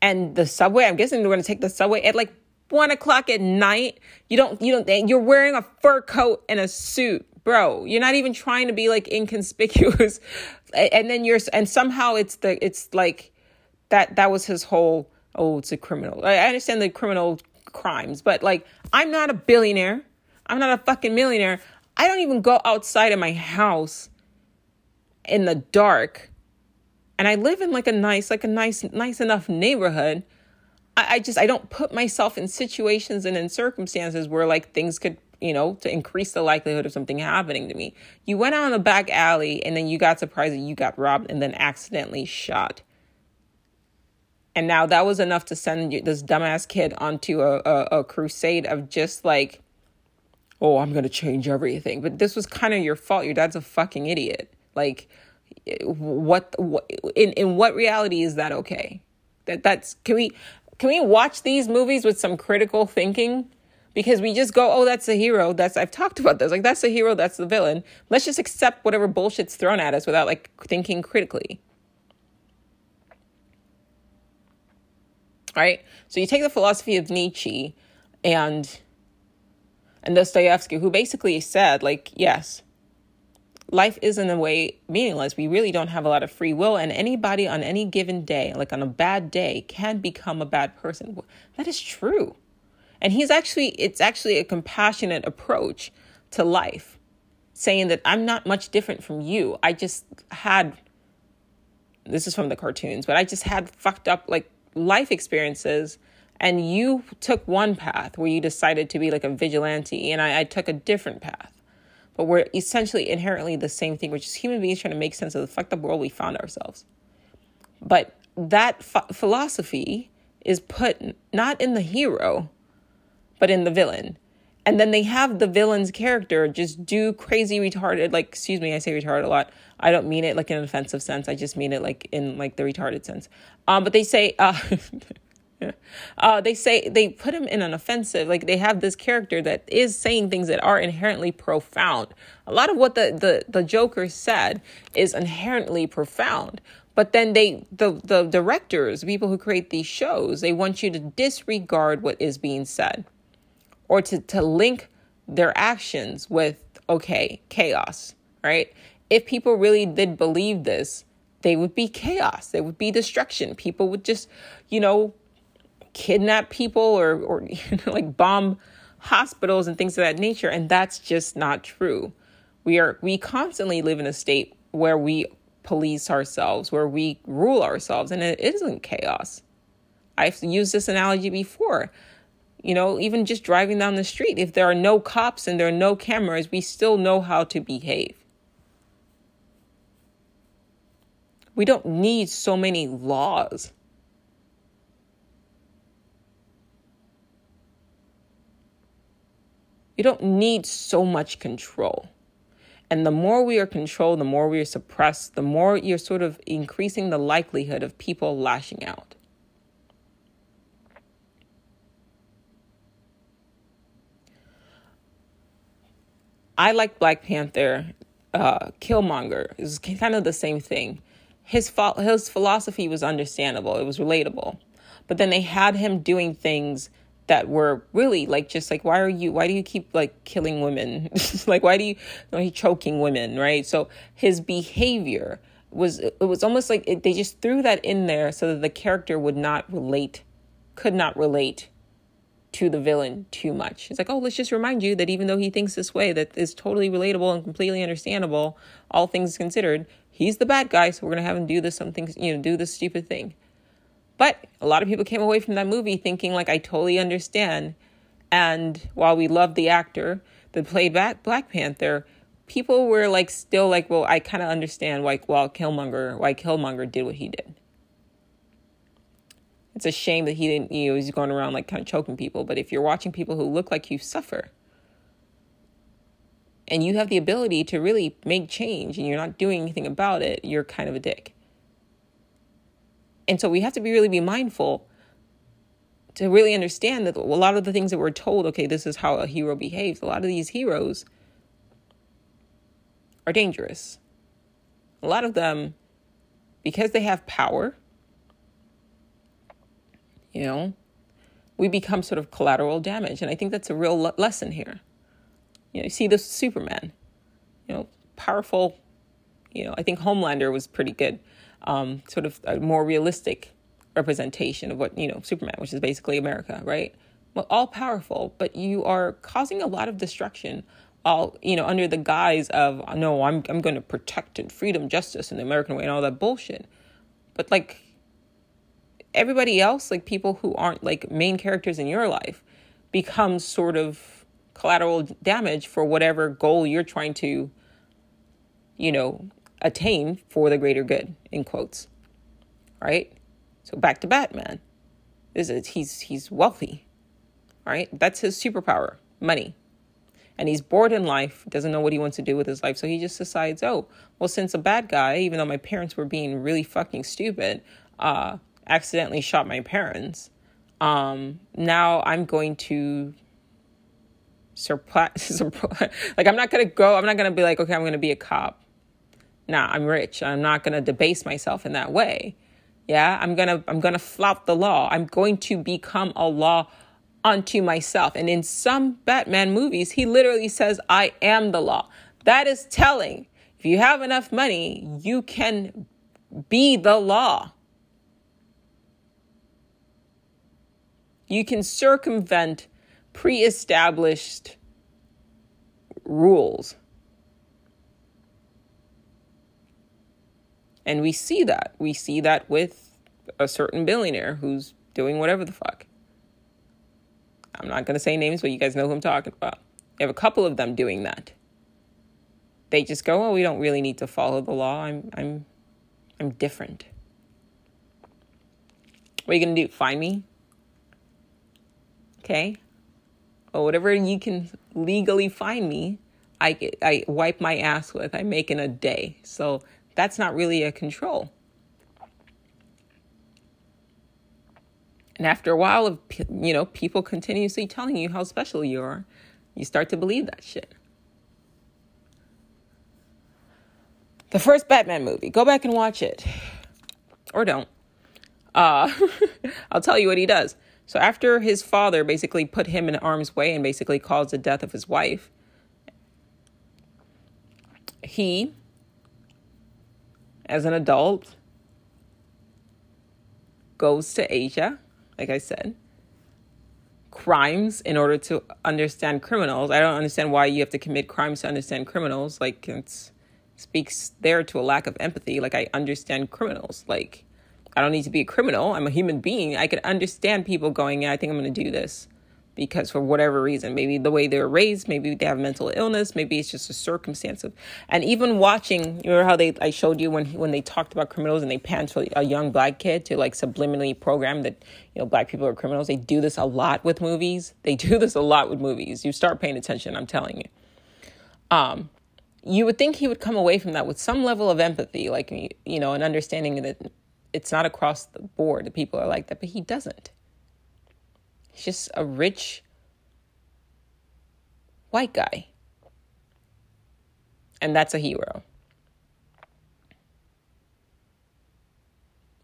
and the subway. I'm guessing they're going to take the subway at like one o'clock at night. You don't, you don't, you're wearing a fur coat and a suit, bro. You're not even trying to be like inconspicuous. And then you're, and somehow it's the, it's like that, that was his whole, oh, it's a criminal. I understand the criminal crimes, but like, I'm not a billionaire. I'm not a fucking millionaire. I don't even go outside of my house in the dark. And I live in like a nice, like a nice, nice enough neighborhood. I, I just I don't put myself in situations and in circumstances where like things could you know, to increase the likelihood of something happening to me. You went out in the back alley and then you got surprised that you got robbed and then accidentally shot. And now that was enough to send this dumbass kid onto a, a, a crusade of just like, oh, I'm going to change everything. But this was kind of your fault. Your dad's a fucking idiot. Like, what, what in, in what reality is that okay? That that's, can we, can we watch these movies with some critical thinking? because we just go, oh, that's the hero. That's I've talked about this. Like that's the hero. That's the villain. Let's just accept whatever bullshit's thrown at us without like thinking critically. Right. So you take the philosophy of Nietzsche, and and Dostoevsky, who basically said, like, yes, life is in a way meaningless. We really don't have a lot of free will, and anybody on any given day, like on a bad day, can become a bad person. That is true. And he's actually, it's actually a compassionate approach to life, saying that I'm not much different from you. I just had, this is from the cartoons, but I just had fucked up like life experiences. And you took one path where you decided to be like a vigilante, and I, I took a different path. But we're essentially inherently the same thing, which is human beings trying to make sense of the fucked up world we found ourselves. But that philosophy is put not in the hero, but in the villain. And then they have the villain's character just do crazy retarded, like, excuse me, I say retarded a lot. I don't mean it like in an offensive sense. I just mean it like in like the retarded sense. Um, but they say, uh, uh, they say they put him in an offensive, like they have this character that is saying things that are inherently profound. A lot of what the, the, the Joker said is inherently profound. But then they, the, the directors, people who create these shows, they want you to disregard what is being said or to, to link their actions with, okay, chaos, right? If people really did believe this, they would be chaos. They would be destruction. People would just, you know, kidnap people or, or you know, like bomb hospitals and things of that nature. And that's just not true. We are, we constantly live in a state where we police ourselves, where we rule ourselves, and it isn't chaos. I've used this analogy before you know, even just driving down the street, if there are no cops and there are no cameras, we still know how to behave. We don't need so many laws. You don't need so much control. And the more we are controlled, the more we are suppressed, the more you're sort of increasing the likelihood of people lashing out. I like Black Panther. Uh, Killmonger is kind of the same thing. His fo- his philosophy was understandable. It was relatable, but then they had him doing things that were really like just like why are you why do you keep like killing women like why do you, know, he choking women right so his behavior was it was almost like it, they just threw that in there so that the character would not relate could not relate to the villain too much. It's like, oh, let's just remind you that even though he thinks this way, that is totally relatable and completely understandable, all things considered, he's the bad guy, so we're gonna have him do this something, you know, do this stupid thing. But a lot of people came away from that movie thinking like I totally understand. And while we love the actor that played Black Panther, people were like still like, well, I kind of understand why well Killmonger why Killmonger did what he did it's a shame that he didn't, you know, he's going around like kind of choking people. But if you're watching people who look like you suffer and you have the ability to really make change and you're not doing anything about it, you're kind of a dick. And so we have to be really be mindful to really understand that a lot of the things that we're told, okay, this is how a hero behaves, a lot of these heroes are dangerous. A lot of them, because they have power, you know, we become sort of collateral damage. And I think that's a real le- lesson here. You know, you see this Superman, you know, powerful, you know, I think Homelander was pretty good, um, sort of a more realistic representation of what, you know, Superman, which is basically America, right? all powerful, but you are causing a lot of destruction all you know under the guise of no i'm i'm going to protect and freedom justice and the american way and all that bullshit but like everybody else like people who aren't like main characters in your life becomes sort of collateral damage for whatever goal you're trying to you know attain for the greater good in quotes. Right? So back to batman. This is he's he's wealthy. Right? That's his superpower money. And he's bored in life, doesn't know what he wants to do with his life. So he just decides, oh, well, since a bad guy, even though my parents were being really fucking stupid, uh, accidentally shot my parents, um, now I'm going to surprise, like, I'm not going to go, I'm not going to be like, okay, I'm going to be a cop. Nah, I'm rich. I'm not going to debase myself in that way. Yeah, I'm going to, I'm going to flout the law. I'm going to become a law unto myself. And in some Batman movies, he literally says, I am the law. That is telling. If you have enough money, you can be the law. You can circumvent pre established rules. And we see that. We see that with a certain billionaire who's doing whatever the fuck. I'm not going to say names, but you guys know who I'm talking about. You have a couple of them doing that. They just go, "Oh, we don't really need to follow the law. I'm I'm I'm different." What are you going to do? Find me? Okay? Well, whatever you can legally find me, I I wipe my ass with. I make in a day. So that's not really a control. And after a while of, you know, people continuously telling you how special you are, you start to believe that shit. The first Batman movie, go back and watch it. Or don't. Uh, I'll tell you what he does. So after his father basically put him in harm's way and basically caused the death of his wife, he, as an adult, goes to Asia like I said. Crimes in order to understand criminals. I don't understand why you have to commit crimes to understand criminals. Like it speaks there to a lack of empathy. Like I understand criminals. Like I don't need to be a criminal. I'm a human being. I can understand people going, yeah, I think I'm going to do this because for whatever reason, maybe the way they were raised, maybe they have mental illness, maybe it's just a circumstance of, and even watching, you know how they, I showed you when, when they talked about criminals and they panned to a young black kid to like subliminally program that, you know, black people are criminals. They do this a lot with movies. They do this a lot with movies. You start paying attention, I'm telling you. Um, you would think he would come away from that with some level of empathy, like, you know, an understanding that it's not across the board that people are like that, but he doesn't. He's just a rich white guy. And that's a hero.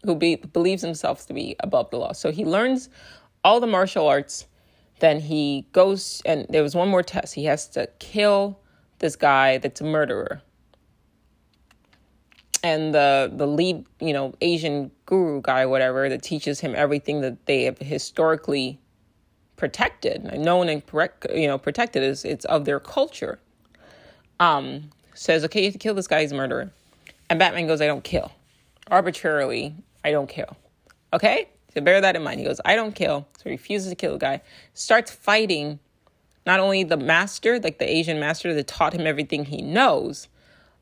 Who be, believes himself to be above the law. So he learns all the martial arts. Then he goes, and there was one more test. He has to kill this guy that's a murderer. And the the lead, you know, Asian guru guy, whatever, that teaches him everything that they have historically protected, known and you know, protected is it's of their culture. Um, says, okay, you have to kill this guy, he's a murderer. And Batman goes, I don't kill. Arbitrarily, I don't kill. Okay? So bear that in mind. He goes, I don't kill. So he refuses to kill the guy. Starts fighting not only the master, like the Asian master that taught him everything he knows,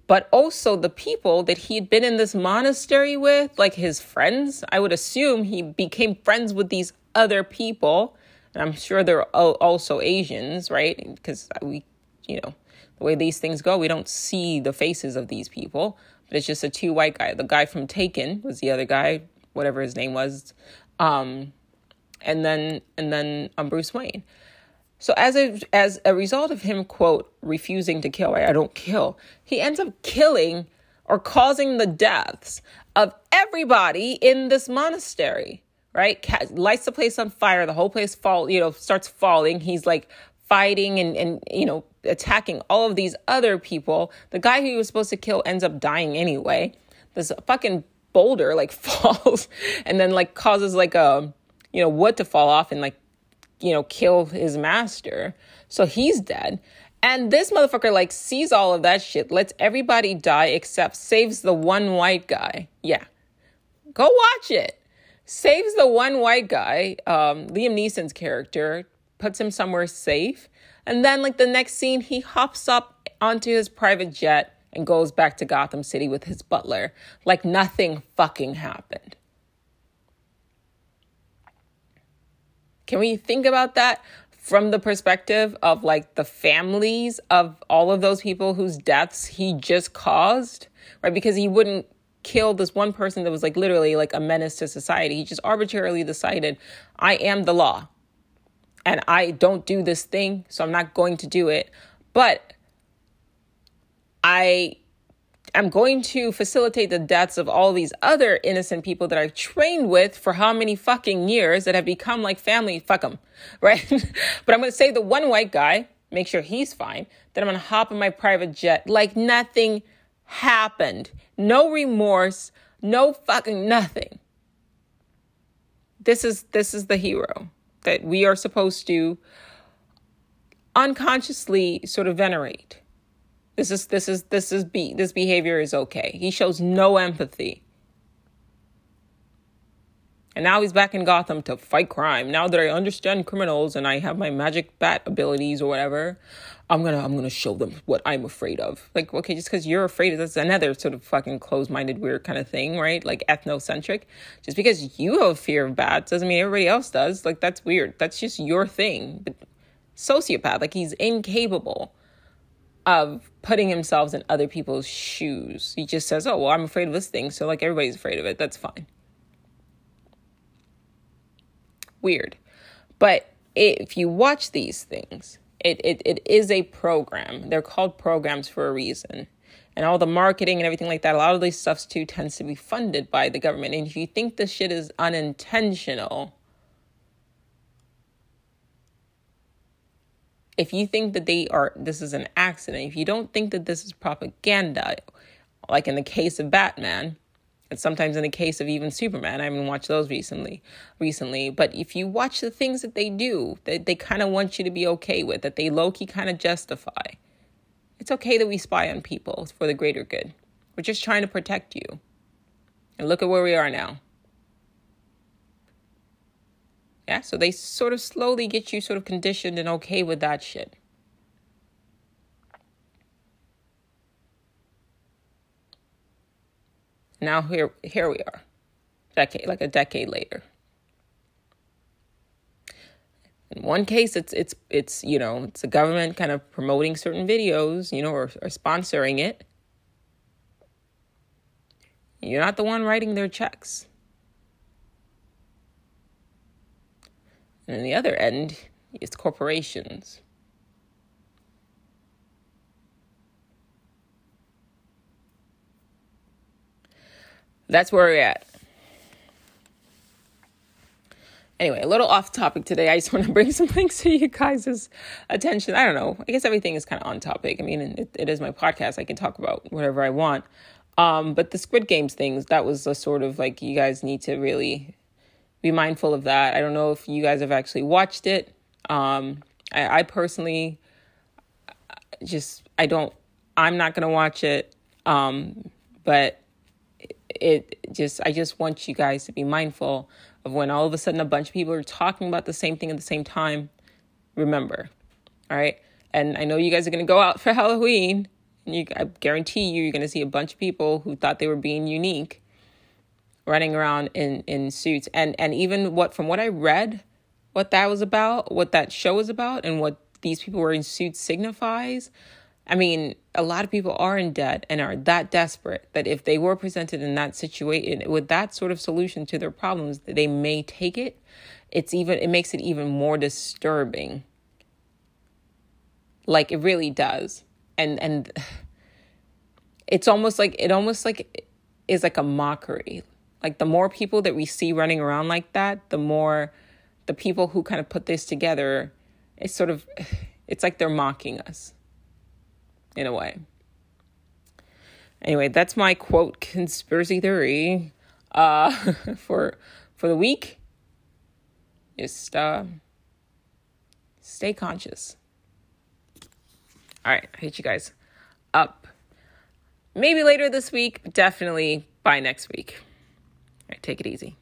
but also the people that he had been in this monastery with, like his friends. I would assume he became friends with these other people and I'm sure they're also Asians, right? Because we, you know, the way these things go, we don't see the faces of these people, but it's just a two white guy. The guy from Taken was the other guy, whatever his name was, um, and then and then um, Bruce Wayne. So as a as a result of him quote refusing to kill, right? I don't kill. He ends up killing or causing the deaths of everybody in this monastery right? lights the place on fire. The whole place fall, you know, starts falling. He's like fighting and, and, you know, attacking all of these other people. The guy who he was supposed to kill ends up dying anyway. This fucking boulder like falls and then like causes like a, you know, wood to fall off and like you know, kill his master. So he's dead. And this motherfucker like sees all of that shit, lets everybody die except saves the one white guy. Yeah. Go watch it. Saves the one white guy, um, Liam Neeson's character, puts him somewhere safe. And then, like, the next scene, he hops up onto his private jet and goes back to Gotham City with his butler. Like, nothing fucking happened. Can we think about that from the perspective of like the families of all of those people whose deaths he just caused? Right? Because he wouldn't kill this one person that was like literally like a menace to society. He just arbitrarily decided, I am the law and I don't do this thing, so I'm not going to do it. But I am going to facilitate the deaths of all these other innocent people that I've trained with for how many fucking years that have become like family. Fuck them, right? but I'm going to save the one white guy, make sure he's fine. Then I'm going to hop in my private jet like nothing happened. No remorse, no fucking nothing. This is this is the hero that we are supposed to unconsciously sort of venerate. This is this is this is be this behavior is okay. He shows no empathy. And now he's back in Gotham to fight crime. Now that I understand criminals and I have my magic bat abilities or whatever, I'm gonna I'm gonna show them what I'm afraid of. Like, okay, just because you're afraid that's another sort of fucking closed-minded weird kind of thing, right? Like ethnocentric. Just because you have a fear of bats doesn't mean everybody else does. Like that's weird. That's just your thing. But sociopath, like he's incapable of putting himself in other people's shoes. He just says, "Oh, well, I'm afraid of this thing, so like everybody's afraid of it. That's fine." Weird. But if you watch these things, it, it, it is a program. They're called programs for a reason. And all the marketing and everything like that, a lot of these stuff too tends to be funded by the government. And if you think this shit is unintentional, if you think that they are this is an accident, if you don't think that this is propaganda, like in the case of Batman, and sometimes in the case of even Superman, I haven't watched those recently recently. But if you watch the things that they do, that they kind of want you to be okay with, that they low-key kind of justify. It's okay that we spy on people for the greater good. We're just trying to protect you. And look at where we are now. Yeah, so they sort of slowly get you sort of conditioned and okay with that shit. Now here here we are. Decade like a decade later. In one case it's it's it's you know, it's the government kind of promoting certain videos, you know, or, or sponsoring it. You're not the one writing their checks. And on the other end, is corporations. That's where we're at. Anyway, a little off topic today. I just want to bring some things to you guys' attention. I don't know. I guess everything is kind of on topic. I mean, it, it is my podcast. I can talk about whatever I want. Um, but the Squid Games things, that was a sort of like you guys need to really be mindful of that. I don't know if you guys have actually watched it. Um, I, I personally just I don't. I'm not gonna watch it. Um, but it just I just want you guys to be mindful of when all of a sudden a bunch of people are talking about the same thing at the same time. Remember, all right. And I know you guys are gonna go out for Halloween. And you, I guarantee you, you're gonna see a bunch of people who thought they were being unique running around in in suits and and even what from what I read what that was about what that show was about and what these people were in suits signifies I mean, a lot of people are in debt and are that desperate that if they were presented in that situation with that sort of solution to their problems, they may take it. It's even it makes it even more disturbing. Like it really does. And and it's almost like it almost like is like a mockery. Like the more people that we see running around like that, the more the people who kind of put this together, it's sort of, it's like they're mocking us in a way. Anyway, that's my quote conspiracy theory uh, for for the week. Just uh, Stay conscious. All right, I hate you guys. Up. Maybe later this week, definitely by next week. All right, take it easy.